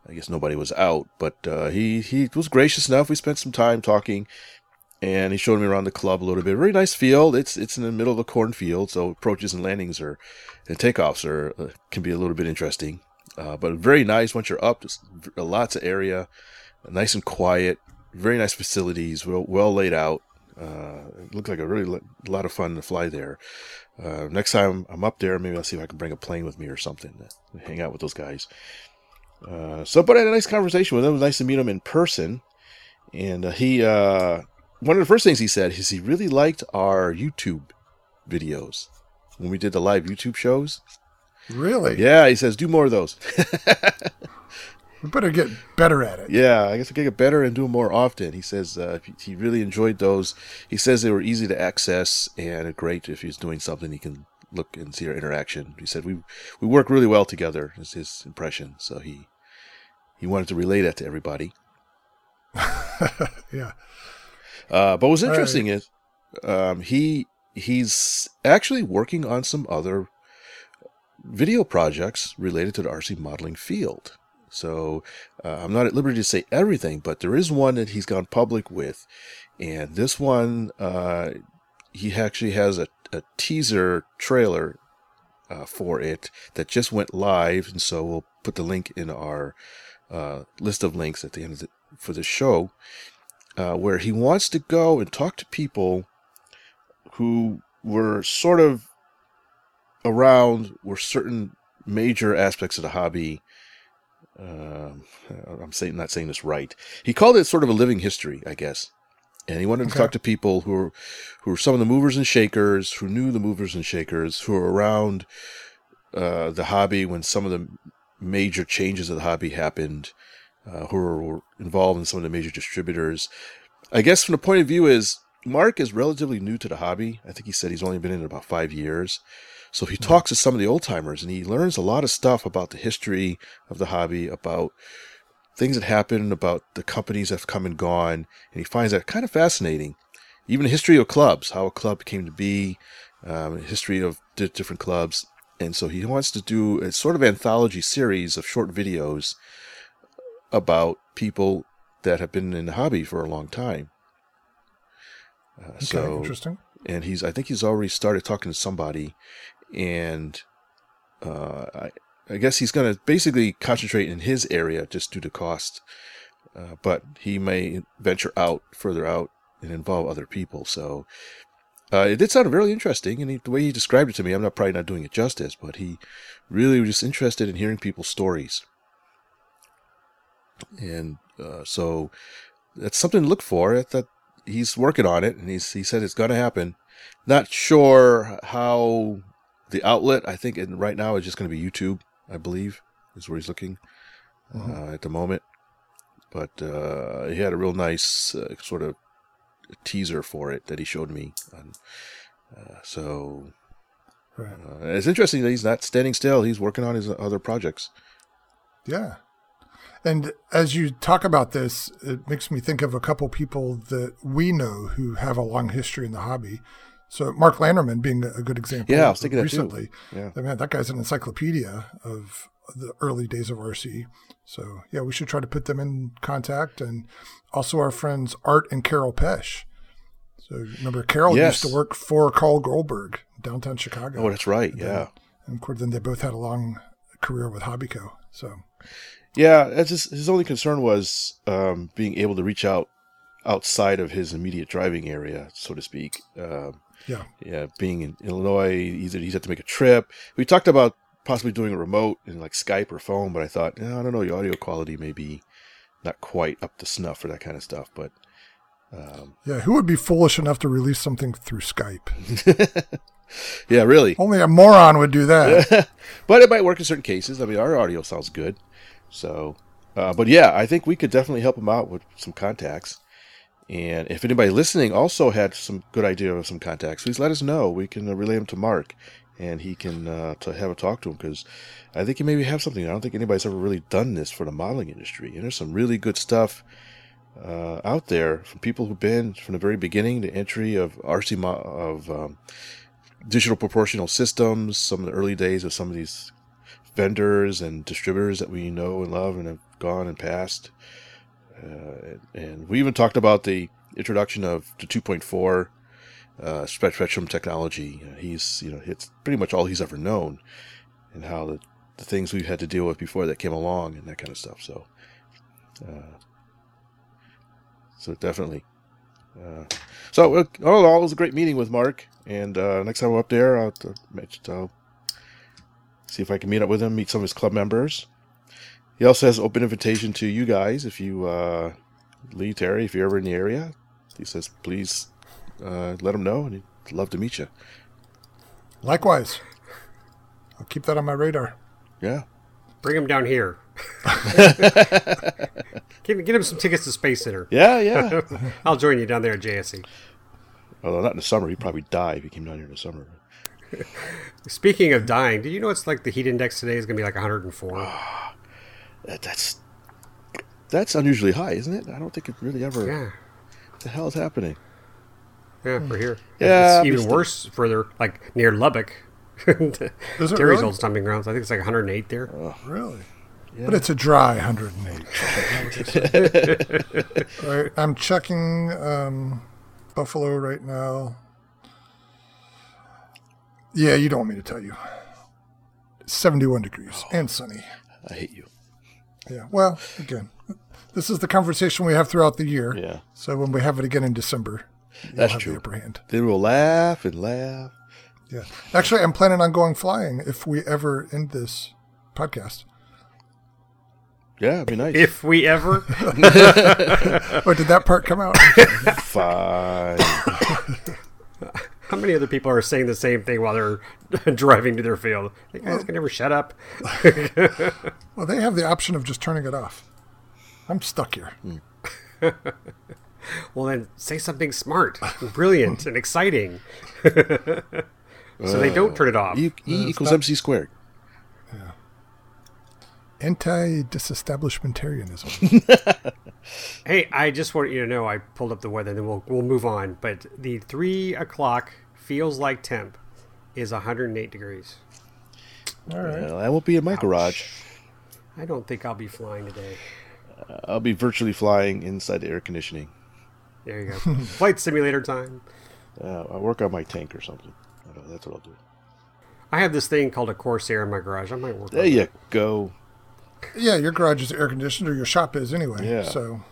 I guess nobody was out. But uh, he he was gracious enough. We spent some time talking, and he showed me around the club a little bit. Very nice field. It's it's in the middle of a cornfield, so approaches and landings are and takeoffs are uh, can be a little bit interesting. Uh, but very nice once you're up. Just lots of area, nice and quiet. Very nice facilities, well well laid out. Uh, it looked like a really lo- lot of fun to fly there. Uh, next time I'm up there, maybe I'll see if I can bring a plane with me or something to hang out with those guys. Uh, so, but I had a nice conversation with him. It was nice to meet him in person. And uh, he, uh, one of the first things he said is he really liked our YouTube videos when we did the live YouTube shows. Really? Yeah, he says, do more of those. We better get better at it. yeah, I guess I get better and do them more often. He says uh, he- he really enjoyed those. He says they were easy to access and great if he's doing something he can look and see our interaction. He said we we work really well together. Is his impression. So he he wanted to relay that to everybody. Yeah. Uh, but what's interesting is um, he he's actually working on some other video projects related to the RC modeling field. So uh, I'm not at liberty to say everything, but there is one that he's gone public with, and this one uh, he actually has a, a teaser trailer uh, for it that just went live, and so we'll put the link in our uh, list of links at the end of the, for the show uh, where he wants to go and talk to people who were sort of around where certain major aspects of the hobby. Um, I'm saying not saying this right. He called it sort of a living history, I guess. And he wanted to talk to people who were who were some of the movers and shakers, who knew the movers and shakers, who were around uh, the hobby when some of the major changes of the hobby happened, uh, who were, were involved in some of the major distributors. I guess from the point of view is Mark is relatively new to the hobby. I think he said he's only been in it about five years. So he talks to some of the old timers and he learns a lot of stuff about the history of the hobby, about things that happened, about the companies that have come and gone, and he finds that kind of fascinating. Even the history of clubs, how a club came to be, um, history of di- different clubs. And so he wants to do a sort of anthology series of short videos about people that have been in the hobby for a long time. Uh, Okay, so interesting. and he's I think he's already started talking to somebody, and uh, I I guess he's going to basically concentrate in his area just due to cost, uh, but he may venture out further out and involve other people. So uh, it did sound really interesting, and he, the way he described it to me, I'm not probably not doing it justice, but he really was just interested in hearing people's stories. And Uh, so that's something to look for. That he's working on it, and he's he said it's going to happen. Not sure how the outlet. I think right now is just going to be YouTube. I believe is where he's looking uh, at the moment. But uh, he had a real nice uh, sort of teaser for it that he showed me. On, uh, so Right. uh, it's interesting that he's not standing still. He's working on his other projects. Yeah. And as you talk about this, it makes me think of a couple people that we know who have a long history in the hobby. So Mark Landerman being a good example. Yeah, I was thinking that too. recently. Yeah. I mean, that guy's an encyclopedia of the early days of RC. So yeah, we should try to put them in contact. And also our friends Art and Carol Pesh. So remember, Carol Yes. used to work for Carl Goldberg downtown Chicago. Oh, that's right. Yeah. And of course, then they both had a long career with Hobbico. So Yeah, that's just, his only concern was um, being able to reach out outside of his immediate driving area, so to speak. Um, yeah, yeah, being in Illinois, either he's had to make a trip. We talked about possibly doing a remote in like Skype or phone, but I thought, eh, I don't know, your audio quality may be not quite up to snuff for that kind of stuff. But yeah. Who would be foolish enough to release something through Skype? yeah, really. Only a moron would do that. but it might work in certain cases. I mean, our audio sounds good. So, uh, but yeah, I think we could definitely help him out with some contacts. And if anybody listening also had some good idea of some contacts, please let us know. We can uh, relay them to Mark, and he can uh, to have a talk to him because I think he maybe have something. I don't think anybody's ever really done this for the modeling industry, and there's some really good stuff uh, out there from people who've been from the very beginning, the entry of RC mo- of um, digital proportional systems, some of the early days of some of these vendors and distributors that we know and love and have gone and passed. Uh, and we even talked about the introduction of the 2.4 uh, spectrum technology. He's, you know, it's pretty much all he's ever known, and how the, the things we've had to deal with before that came along and that kind of stuff. So, uh, so definitely. Uh, so uh, all in all, it was a great meeting with Mark. And uh, next time I'm up there, I'll, I'll see if I can meet up with him, meet some of his club members. He also has open invitation to you guys if you, uh, Lee Terry, if you're ever in the area. He says, please uh, let him know, and he'd love to meet you. Likewise, I'll keep that on my radar. Yeah. Bring him down here. give, get him some tickets to Space Center. Yeah, yeah. I'll join you down there at JSC. Although not in the summer, he'd probably die if he came down here in the summer. Speaking of dying, did you know it's like the heat index today is going to be like 104? That, that's that's unusually high, isn't it? I don't think it really ever. yeah. What the hell is happening? Yeah, for here. Yeah, It's even missed it. worse further, like near Lubbock. Terry's really? old stomping grounds. I think it's like 108 there. Really? Yeah. But it's a dry 108. All right, I'm checking um, Buffalo right now. Yeah, you don't want me to tell you. 71 degrees oh. and sunny. I hate you. Yeah. Well, again, this is the conversation we have throughout the year. Yeah. So when we have it again in December, you'll That's have true. the upper hand. Then we'll laugh and laugh. Yeah. Actually, I'm planning on going flying if we ever end this podcast. Yeah, it'd be nice. If we ever. Oh, did that part come out? Fine. How many other people are saying the same thing while they're driving to their field? You guys can never shut up. well, they have the option of just turning it off. I'm stuck here. Hmm. Well, then say something smart, and brilliant, and exciting. so they don't uh, turn it off. E, e uh, equals not- MC squared. Anti-disestablishmentarianism. Hey, I just want you to know I pulled up the weather, and then we'll we'll move on. But the three o'clock feels like temp is 108 degrees. All right. Well, I won't be in my garage. I don't think I'll be flying today. I'll be virtually flying inside the air conditioning. There you go. Flight simulator time. Uh, I'll work on my tank or something. I don't know, that's what I'll do. I have this thing called a Corsair in my garage. I might work There on it. you go. Yeah, your garage is air conditioned, or your shop is anyway. Yeah. So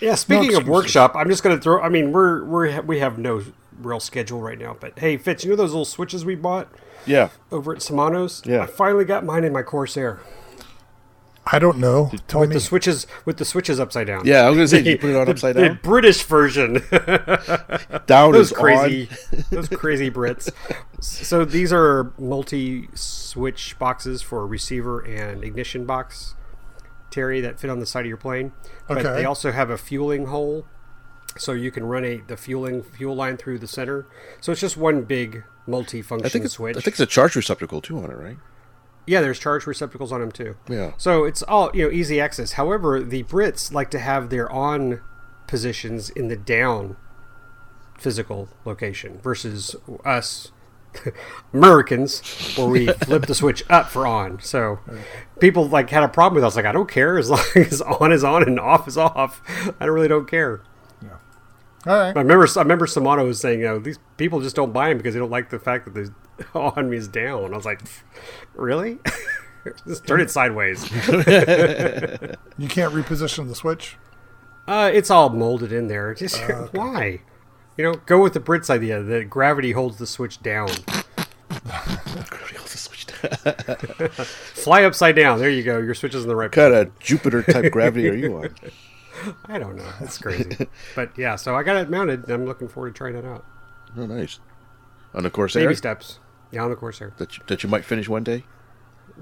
Yeah, speaking of workshop, I'm just going to throw. I mean, we're we're we have no real schedule right now, but hey, Fitz, you know those little switches we bought Yeah. over at Shimano's? Yeah. I finally got mine in my Corsair. I don't know. Tell with me. the switches with the switches upside down. Yeah, I was gonna say, you put it on The- upside down. the? British version. Down those is crazy, on. those crazy Brits. So these are multi-switch boxes for receiver and ignition box, Terry, that fit on the side of your plane. But Okay. they also have a fueling hole, so you can run a the fueling fuel line through the center. So it's just one big multi-function I think it's, switch. I think it's a charge receptacle too on it, right? Yeah, there's charge receptacles on them too. Yeah. So it's all you know, easy access. However, the Brits like to have their on positions in the down physical location versus us Americans, where we flip the switch up for on. So people like had a problem with us. Like I don't care as long as on is on and off is off. I really don't care. Yeah. All right. I remember I remember Samano was saying, you know, these people just don't buy them because they don't like the fact that the on me is down. I was like, really? just turn it sideways. You can't reposition the switch. Uh, it's all molded in there. Just why? You know, go with the Brits idea that gravity holds the switch down. Fly upside down. There you go. Your switch is in the right. What kind of Jupiter type gravity are you on? I don't know. That's crazy. but yeah, so I got it mounted. and I'm looking forward to trying it out. Oh, nice. On the Corsair Baby steps. Yeah, on the Corsair. that you, that you might finish one day.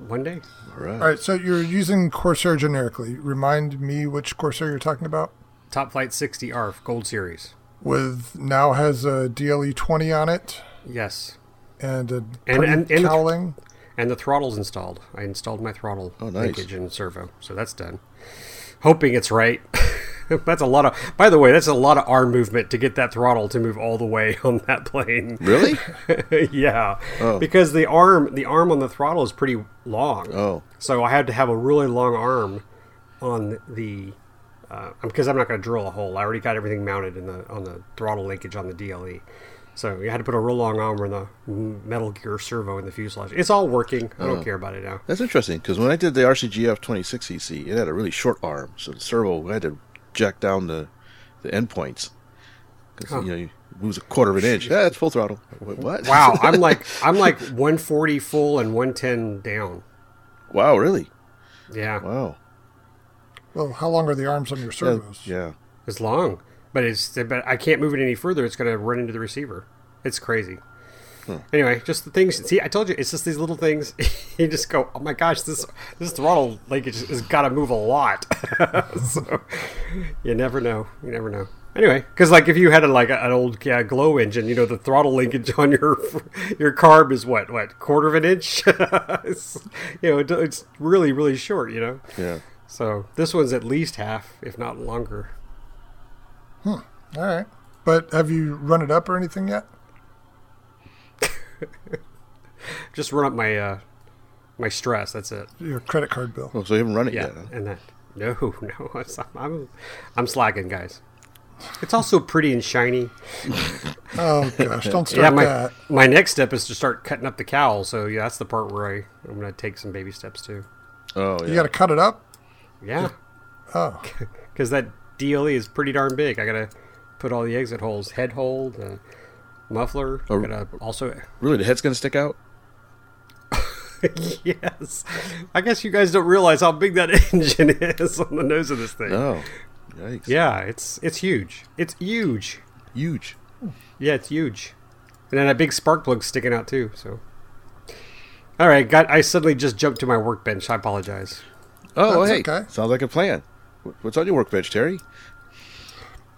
One day. All right. All right. So you're using Corsair generically. Remind me which Corsair you're talking about. Top Flite 60 ARF Gold Series. With now has a DLE 20 on it Yes. and a And- and- and- cowling. And the throttle's installed. I installed my throttle Oh, nice. linkage and servo, so that's done. Hoping it's right. that's a lot of. By the way, that's a lot of arm movement to get that throttle to move all the way on that plane. Really? yeah, Oh. because the arm, the arm on the throttle is pretty long. Oh. So I had to have a really long arm on the. Uh, because I'm not going to drill a hole. I already got everything mounted in the on the throttle linkage on the DLE. So you had to put a real long arm on the Metal Gear servo in the fuselage. It's all working. I Oh. don't care about it now. That's interesting because when I did the RCGF 26 EC, it had a really short arm, so the servo I had to jack down the the endpoints because you know you moves a quarter of an inch. Yeah, it's full throttle. Wait, what? Wow, I'm like I'm like 140 full and 110 down. wow, really? Yeah, Wow. Well, how long are the arms on your Yeah, servos? yeah. it's long, but it's but I can't move it any further. It's going to run into the receiver. It's crazy. Anyway, just the things. See, I told you, it's just these little things. you just go, oh my gosh, this this throttle linkage has got to move a lot. so you never know. You never know. Anyway, because like if you had a, like a, an old yeah, glow engine, you know the throttle linkage on your your carb is what what quarter of an inch. It's- you know, it, it's really really short. You know. Yeah. So this one's at least half, if not longer. Hmm. All right. But have you run it up or anything yet? Just run up my uh, my stress. That's it. Your credit card bill. Oh, so you haven't run it Yeah, yet? Huh? and that no, no, it's- I'm I'm slacking, guys. It's also pretty and shiny. Oh gosh, don't yeah, start my that. my next step is to start cutting up the cowl. So yeah, that's the part where I I'm gonna take some baby steps too. Oh, yeah. You got to cut it up. Yeah, Oh, because that DLE is pretty darn big. I gotta put all the exit holes, head hole, the muffler. Oh. I gotta also Really, the head's gonna stick out? yes. I guess you guys don't realize how big that engine is on the nose of this thing. No. Yikes. Yeah, it's it's huge. It's huge. Huge. Yeah, it's huge. And then a big spark plug sticking out too. So, all right, got. I suddenly just jumped to my workbench. I apologize. Oh, That's hey. okay. Sounds like a plan. What's on your workbench, Terry?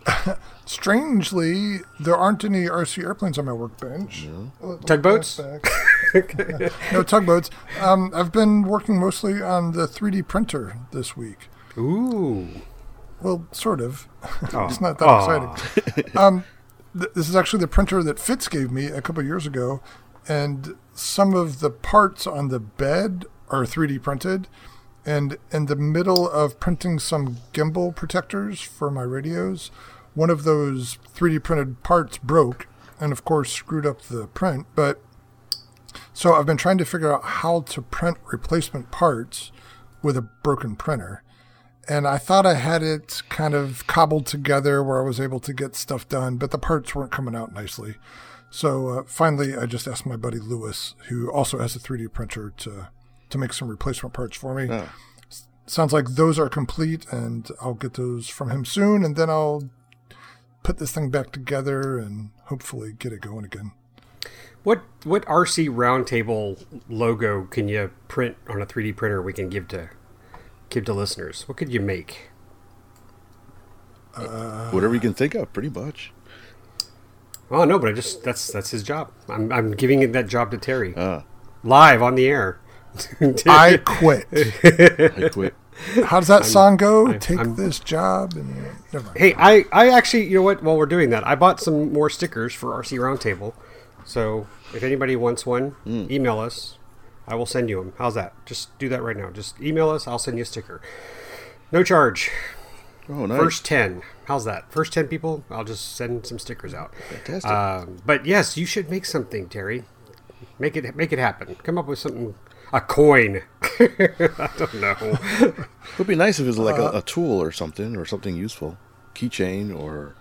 strangely, there aren't any RC airplanes on my workbench. Uh, Tugboats? no tugboats. Um, I've been working mostly on the 3D printer this week. Ooh. Well, sort of. Oh. it's not that Aw. exciting. um, th- this is actually the printer that Fitz gave me a couple years ago, and some of the parts on the bed are 3D printed. And in the middle of printing some gimbal protectors for my radios, one of those 3D printed parts broke, and of course screwed up the print. But so I've been trying to figure out how to print replacement parts with a broken printer and I thought I had it kind of cobbled together where I was able to get stuff done, but the parts weren't coming out nicely. So uh, finally, I just asked my buddy Lewis, who also has a 3D printer, to to make some replacement parts for me. Oh. sounds like those are complete, and I'll get those from him soon, and then I'll put this thing back together and hopefully get it going again. What what RC Roundtable logo can you print on a 3D printer we can give to give to listeners? What could you make? Whatever you can think of, pretty much. Oh no, but I just that's that's his job. I'm I'm giving it that job to Terry Ah, live on the air. I quit. I quit. How does that song go? I'm- Take I'm- this job and never mind. Hey, I, I actually, you know what? While we're doing that, I bought some more stickers for RC Roundtable. So if anybody wants one, email us. I will send you them. How's that? Just do that right now. Just email us. I'll send you a sticker. No charge. Oh, nice. First 10. How's that? First 10 people, I'll just send some stickers out. Fantastic. Um, but yes, you should make something, Terry. Make it make it happen. Come up with something. A coin. I don't know. It would be nice if it was like Uh, a, a tool or something, or something useful. Keychain or.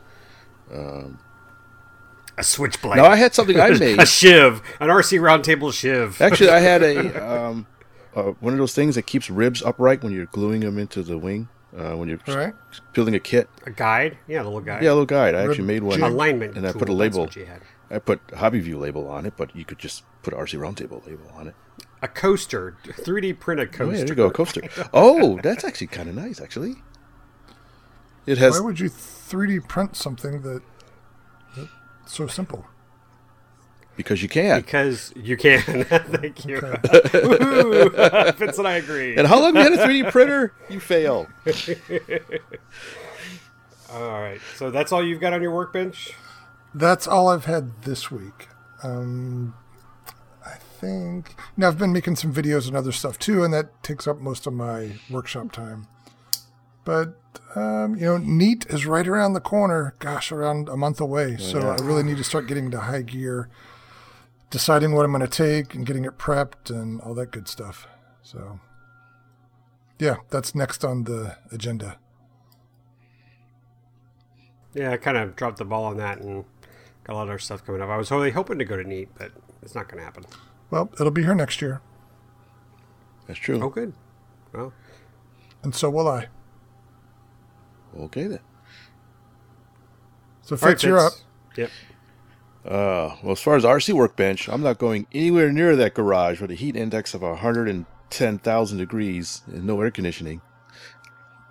A switchblade. No, I had something I made. a shiv. An RC Roundtable shiv. Actually, I had a um, uh, one of those things that keeps ribs upright when you're gluing them into the wing. Uh, when you're right. building a kit. A guide? Yeah, the little guide. Yeah, a little guide. I actually made one. Alignment. And I tool, put a label. what you had. I put Hobby View label on it, but you could just put RC Roundtable label on it. A coaster. 3D print a Oh, coaster. yeah, there you go, a coaster. Oh, that's actually kind of nice, actually. It has. Why would you 3D print something that that's so simple? because you can. Because you can. Thank you. Woohoo. Vince and I agree. And how long have you had a 3D printer? You fail. All right. So that's all you've got on your workbench? That's all I've had this week. Um, I think now I've been making some videos and other stuff too, and that takes up most of my workshop time. But um, you know, Neat is right around the corner. Gosh, around a month away. So I really need to start getting to high gear, deciding what I'm going to take, and getting it prepped and all that good stuff. So yeah, that's next on the agenda. Yeah, I kind of dropped the ball on that and got a lot of other stuff coming up. I was really hoping to go to Neat, but it's not going to happen. Well, it'll be here next year, That's true. Oh, good. Well, and so will I. Okay then. So all right, Fitz, you're up. Yep. Uh, well, as far as RC workbench, I'm not going anywhere near that garage with a heat index of 110,000 degrees and no air conditioning.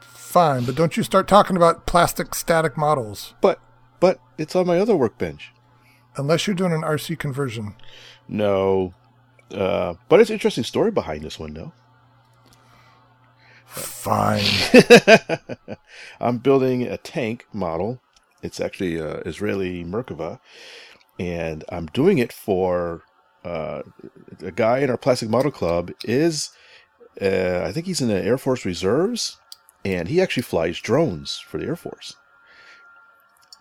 Fine, but don't you start talking about plastic static models But, but it's on my other workbench. unless you're doing an RC conversion. No. Uh, but it's an interesting story behind this one, though. Fine. I'm building a tank model. It's actually a Israeli Merkava, and I'm doing it for uh, a guy in our plastic model club. Is uh, I think he's in the Air Force Reserves, and he actually flies drones for the Air Force.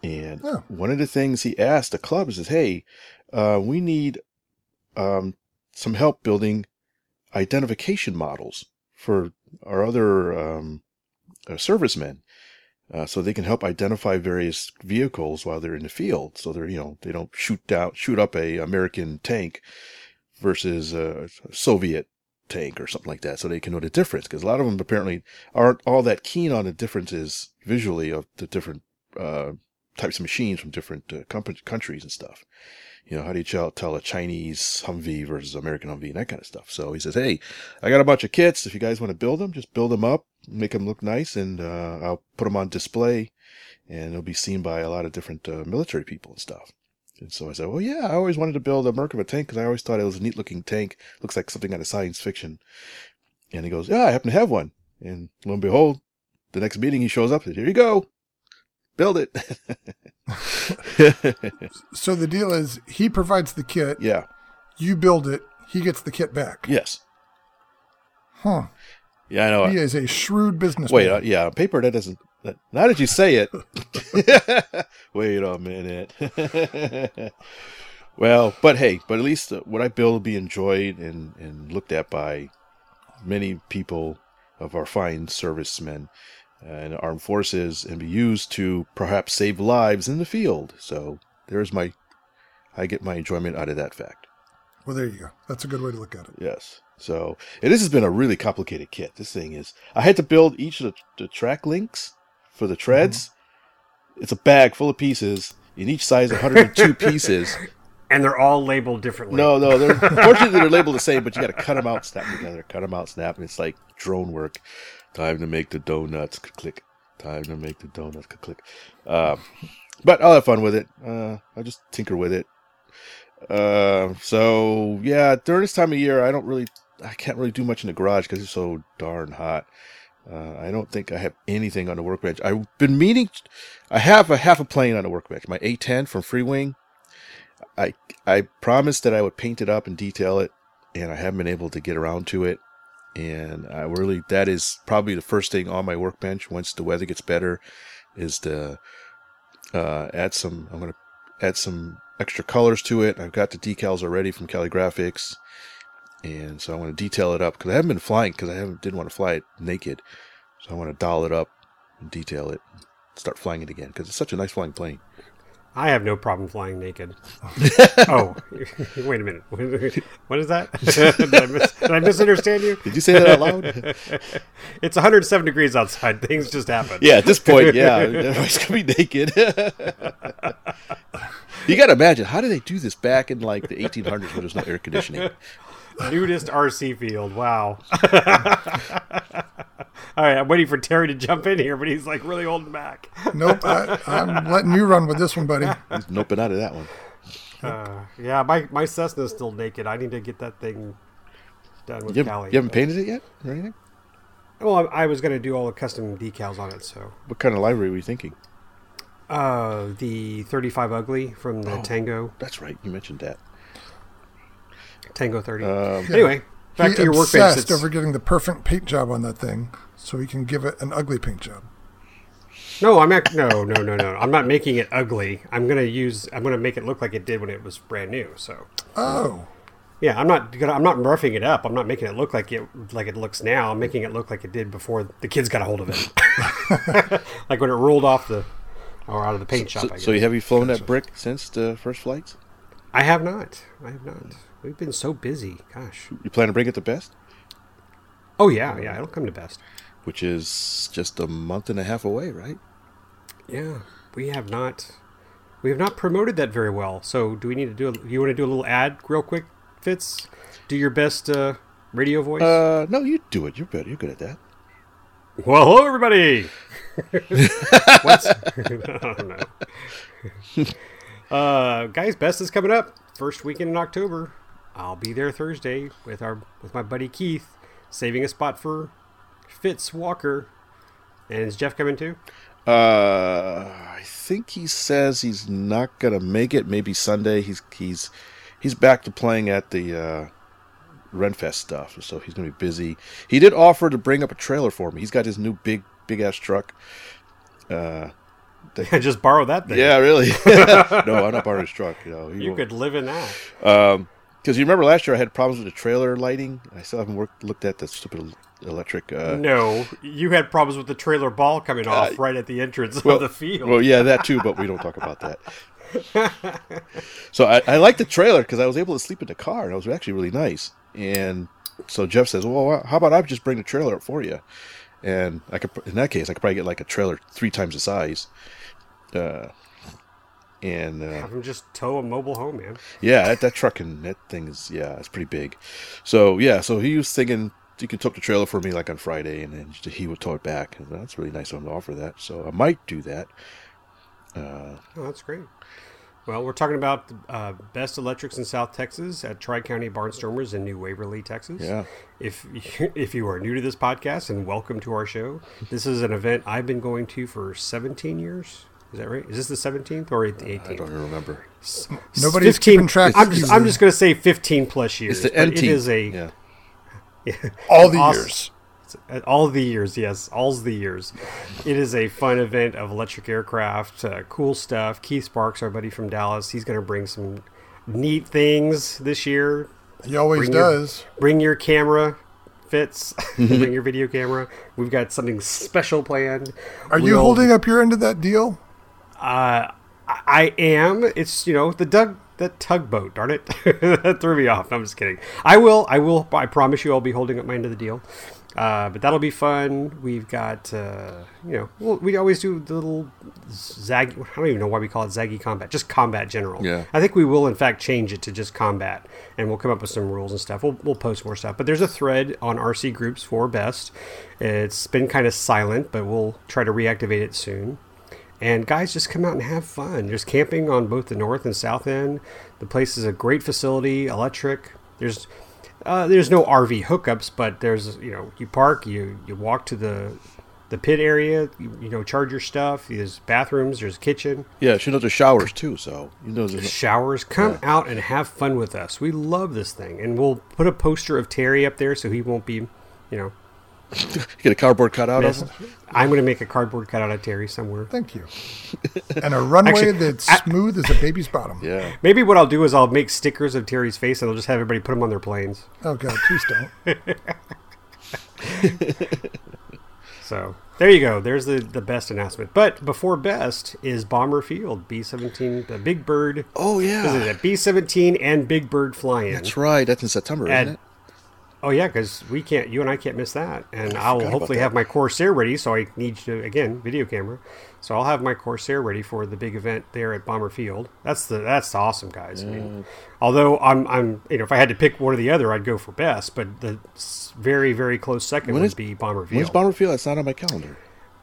And Oh. one of the things he asked the club is, "Hey, uh, we need um, some help building identification models for our other um, uh, servicemen, uh, so they can help identify various vehicles while they're in the field. So they're you know they don't shoot down shoot up a American tank versus a Soviet tank or something like that, so they can know the difference. Because a lot of them apparently aren't all that keen on the differences visually of the different uh, types of machines from different uh, countries and stuff. You know, how do you tell, a Chinese Humvee versus American Humvee and that kind of stuff? So he says, Hey, I got a bunch of kits. If you guys want to build them, just build them up, make them look nice, and uh, I'll put them on display and it'll be seen by a lot of different uh, military people and stuff. And so I said, Well, yeah, I always wanted to build a Merkava tank because I always thought it was a neat looking tank. Looks like something out of science fiction. And he goes, Yeah, I happen to have one. And lo and behold, the next meeting he shows up and says, Here you go. Build it. so the deal is he provides the kit, yeah. you build it, he gets the kit back. Yes. Huh. Yeah, I know. He is a shrewd businessman. Wait, uh, yeah, on paper that doesn't. That, now that you say it, wait a minute. well, but hey, but at least uh, what I build will be enjoyed and and looked at by many people of our fine servicemen and armed forces, and be used to perhaps save lives in the field. So there's my, I get my enjoyment out of that fact. Well, there you go. That's a good way to look at it. Yes. So, and this has been a really complicated kit. This thing is, I had to build each of the, the track links for the treads. Mm-hmm. It's a bag full of pieces, in each size 102 pieces. And they're all labeled differently. No, no, they're fortunately they're labeled the same, but you got to cut them out, snap together, cut them out, snap, and it's like drone work. Time to make the donuts, click. Time to make the donuts, click. Um, but I'll have fun with it. Uh, I'll just tinker with it. Uh, so yeah, during this time of year, I don't really, I can't really do much in the garage because it's so darn hot. Uh, I don't think I have anything on the workbench. I've been meaning, I have a half a plane on the workbench. My A10 from Freewing. I I promised that I would paint it up and detail it, and I haven't been able to get around to it. And I really, that is probably the first thing on my workbench once the weather gets better, is to uh, add some. I'm gonna add some extra colors to it. I've got the decals already from Callie Graphics, and so I want to detail it up because I haven't been flying because I haven't didn't want to fly it naked. So I want to doll it up and detail it, start flying it again because it's such a nice flying plane. I have no problem flying naked. oh, wait a minute. What is that? did, I mis- did I misunderstand you? Did you say that out loud? It's 107 degrees outside. Things just happen. yeah, at this point, yeah, everybody's gonna be naked. you got to imagine how did they do this back in like the 1800s when there's no air conditioning? Nudist RC field. Wow. All right, I'm waiting for Terry to jump in here, but he's like really holding back. Nope, I, I'm letting you run with this one, buddy. He's noping out of that one. Uh, yeah, my my Cessna's still naked. I need to get that thing done with You, Callie. haven't- you haven't painted it yet or anything? Well, I, I was going to do all the custom decals on it, so What kind of livery were you thinking? uh, the 35 Ugly from the Tango That's right, you mentioned that. Tango 30. Um, Anyway, back he to your workbench. obsessed It's- over getting the perfect paint job on that thing, so he can give it an ugly paint job. No, I'm act- no, no, no, no. I'm not making it ugly. I'm gonna use. I'm gonna make it look like it did when it was brand new. So Oh, yeah, I'm not gonna. I'm not roughing it up. I'm not making it look like it like it looks now. I'm making it look like it did before the kids got a hold of it. like when it rolled off the or out of the paint shop. so, I, guess. so have you flown that brick since the first flights? I have not. I have not. We've been so busy. Gosh. You plan to bring it to best, Oh yeah, yeah. It'll come to best. which is just a month and a half away, right? Yeah, we have not. We have not promoted that very well. So do we need to do? A, you want to do a little ad real quick, Fitz? Do your best uh, radio voice. Uh, no, you do it. You're better. You're good at that. well, hello everybody. What's? oh, no. uh, guys, best is coming up. First weekend in October. I'll be there Thursday with our with my buddy Keith, saving a spot for Fitz Walker. And is Jeff coming too? Uh, I think he says he's not gonna make it. Maybe Sunday. He's he's he's back to playing at the uh, Renfest stuff, so he's gonna be busy. He did offer to bring up a trailer for me. He's got his new big big ass truck. Uh, Just borrow that thing. yeah, really. no, I'm not borrowing his truck. You know, You won't- could live in that. Because you remember last year I had problems with the trailer lighting. I still haven't worked, looked at the stupid electric. Uh, No, you had problems with the trailer ball coming off right at the entrance well, of the field. Well, yeah, that too, but we don't talk about that. so I, I like the trailer because I was able to sleep in the car, and it was actually really nice. And so Jeff says, "Well, how about I just bring the trailer up for you?" And I could, in that case, I could probably get like a trailer three times the size. Uh, and uh, Have him just tow a mobile home, man. yeah, that, that truck and that thing is yeah, it's pretty big. So yeah, so he was thinking you could tow the trailer for me like on Friday, and then he would tow it back. And that's really nice of him to offer that. So I might do that. Oh, that's great. Well, we're talking about uh, best electrics in South Texas at Tri County Barnstormers in New Waverly, Texas. Yeah. If if you are new to this podcast, and welcome to our show, this is an event I've been going to for 17 years. Is that right? Is this the 17th or the 18th? I don't even remember. Nobody's keeping track I'm just, I'm just going to say 15 plus years. It's the but N-team. is a yeah. all the Awesome. years. all the years, yes, all the years. It is a fun event of electric aircraft, uh, cool stuff. Keith Sparks, our buddy from Dallas, he's going to bring some neat things this year. He always Bring your- does. Bring your camera, Fitz. bring your video camera. We've got something special planned. Are you We'll- holding up your end of that deal? Uh, I am. It's you know the Doug that tugboat. Darn it, that threw me off. I'm just kidding. I will. I will. I promise you, I'll be holding up my end of the deal. Uh, but that'll be fun. We've got, uh, you know, well, we always do the little zag. I don't even know why we call it Zagi combat. Just combat general. Yeah. I think we will, in fact, change it to just combat, and we'll come up with some rules and stuff. We'll, we'll post more stuff. But there's a thread on RC groups for best. It's been kind of silent, but we'll try to reactivate it soon. And guys, just come out and have fun. There's camping on both the north and south end. The place is a great facility, electric. There's uh, there's no RV hookups, but there's you know you park, you you walk to the the pit area, you, you know charge your stuff. There's bathrooms, there's a kitchen, Yeah, she knows the showers too, so you know the showers. Come out and have fun with us. We love this thing, and we'll put a poster of Terry up there so he won't be, you know. You get a cardboard cutout of missed. him. I'm going to make a cardboard cutout of Terry somewhere. Thank you. And a runway Actually, that's I- smooth as a baby's bottom. Yeah. Maybe what I'll do is I'll make stickers of Terry's face and I'll just have everybody put them on their planes. Oh God, please don't. So there you go. There's the, the best announcement. But before best is Bomber Field B-17, the Big Bird. Oh What is yeah. it? B-17 and Big Bird flying. That's right. That's in September, And- isn't it? Oh yeah, because we can't. You and I can't miss that. And I will hopefully have my Corsair ready. So I need to again video camera. So I'll have my Corsair ready for the big event there at Bomber Field. That's the that's awesome, guys. I mean, although I'm I'm you know if I had to pick one or the other, I'd go for best. But the very very close second When would is- be Bomber Field. When's. Bomber Field? That's not on my calendar.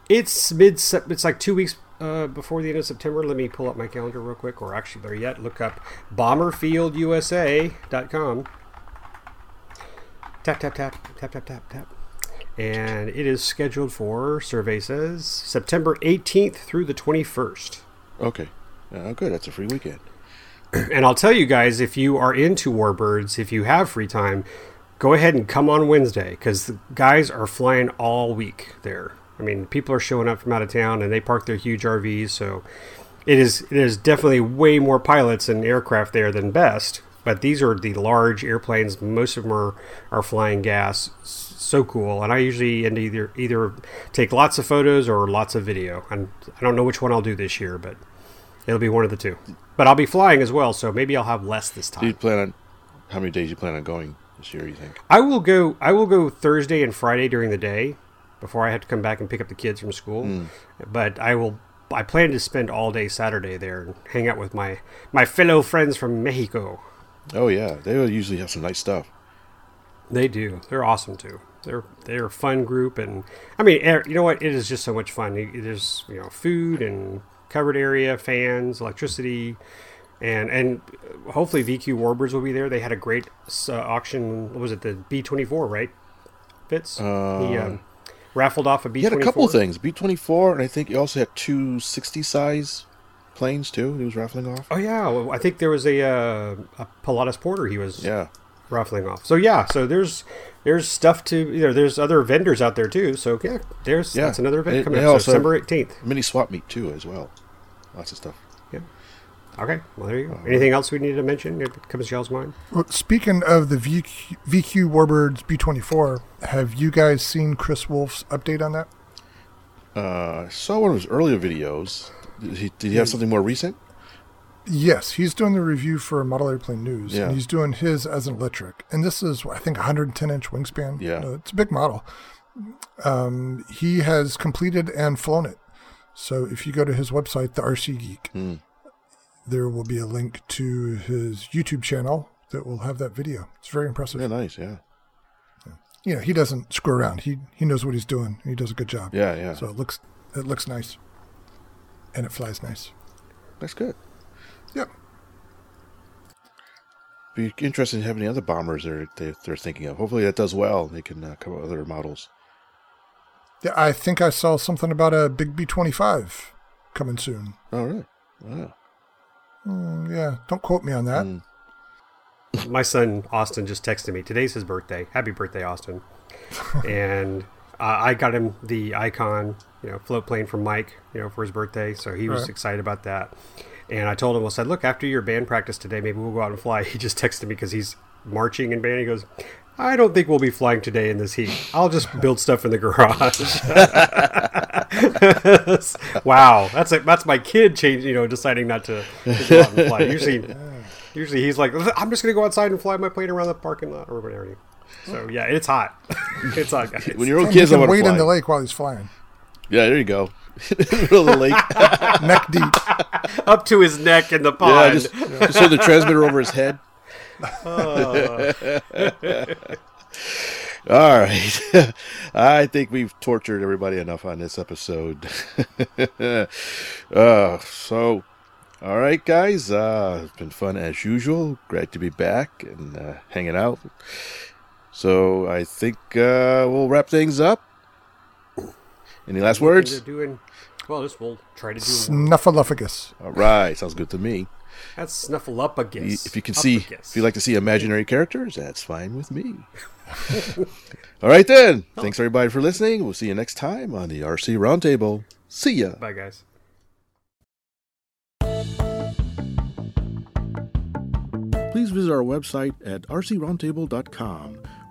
It's mid. Sep- It's like two weeks uh, before the end of September. Let me pull up my calendar real quick, or actually, better yet, look up bomberfieldusa.com. Tap tap tap tap tap tap tap, and it is scheduled for survey says September 18th through the 21st. Okay. Oh, good. That's a free weekend. And I'll tell you guys, if you are into Warbirds, if you have free time, go ahead and come on Wednesday because the guys are flying all week there. I mean, people are showing up from out of town and they park their huge RVs, so it is it is definitely way more pilots and aircraft there than best. But these are the large airplanes. Most of them are, are flying gas. So cool. And I usually end either either take lots of photos or lots of video. And I don't know which one I'll do this year, but it'll be one of the two. But I'll be flying as well, so maybe I'll have less this Do you time. plan on how many days you plan on going this year? You think? I will go. I will go Thursday and Friday during the day, before I have to come back and pick up the kids from school. Hmm. But I will. I plan to spend all day Saturday there and hang out with my my fellow friends from Mexico. Oh yeah, they usually have some nice stuff. They do. They're awesome too. They're they're a fun group, and I mean, er, you know what? It is just so much fun. There's you know food and covered area, fans, electricity, and and hopefully VQ Warbirds will be there. They had a great uh, auction. What was it? The B twenty four, right? Fitz. he um, raffled off a B He had a couple of things. B twenty four, and I think he also had two sixty size planes too. He was raffling off. Oh yeah, well, I think there was a uh, a Pilatus Porter. He was Yeah. raffling off. So yeah, so there's there's stuff to you know there's other vendors out there too. So yeah, there's Yeah. that's another event They- coming up. So December eighteenth. Mini swap meet too as well. Lots of stuff. Yeah. Okay. Well, there you go. Anything else we need to mention? It comes to y'all's mind. Well, speaking of the VQ, VQ Warbirds B24, have you guys seen Chris Wolf's update on that? Uh, I saw one of his earlier videos. Did he, did he have something more recent? Yes, he's doing the review for Model Airplane News, Yeah. and he's doing his as an electric. And this is, I think, 110 inch wingspan. Yeah. Uh, it's a big model. Um, he has completed and flown it. So if you go to his website, the RC Geek, Hmm. there will be a link to his YouTube channel that will have that video. It's very impressive. Yeah, nice. Yeah. You know, he doesn't screw around. He he knows what he's doing. He does a good job. Yeah, yeah. So it looks it looks nice, and it flies nice. That's good. Yep. Be interested in having any other bombers they're they, they're thinking of. Hopefully that does well. They can uh, come up with other models. Yeah, I think I saw something about a big B twenty five coming soon. Oh, really? Wow. Mm, yeah, don't quote me on that. Mm. My son Austin just texted me. Today's his birthday. Happy birthday, Austin! and uh, I got him the icon, you know, float plane from Mike, you know, for his birthday. So he was Right. excited about that. And I told him, I said, look, after your band practice today, maybe we'll go out and fly. He just texted me because he's marching in band. He goes, I don't think we'll be flying today in this heat. I'll just build stuff in the garage. wow, that's a, that's my kid changing, you know, deciding not to, to go out and fly. Usually, Usually he's like, I'm just gonna go outside and fly my plane around the parking lot or whatever. So yeah, it's hot. it's hot, guys. When you're And little kids, you I can want to wait fly. in the lake while he's flying, Yeah, there you go. in the middle of the lake. neck deep. Up to his neck in the yeah, pond. just, just hold the transmitter over his head. All right. I think we've tortured everybody enough on this episode. uh, so, all right, guys. Uh, it's been fun as usual. Great to be back and uh, hanging out. So, I think uh, we'll wrap things up. Any last words? doing well. This we'll try to do. Snuffleupagus. All right. Sounds good to me. That's Snuffleupagus. If you can see, Upagus. if you like to see imaginary characters, that's fine with me. All right, then. Thanks, everybody, for listening. We'll see you next time on the RC Roundtable. See ya. Bye, guys. Please visit our website at rcroundtable.com,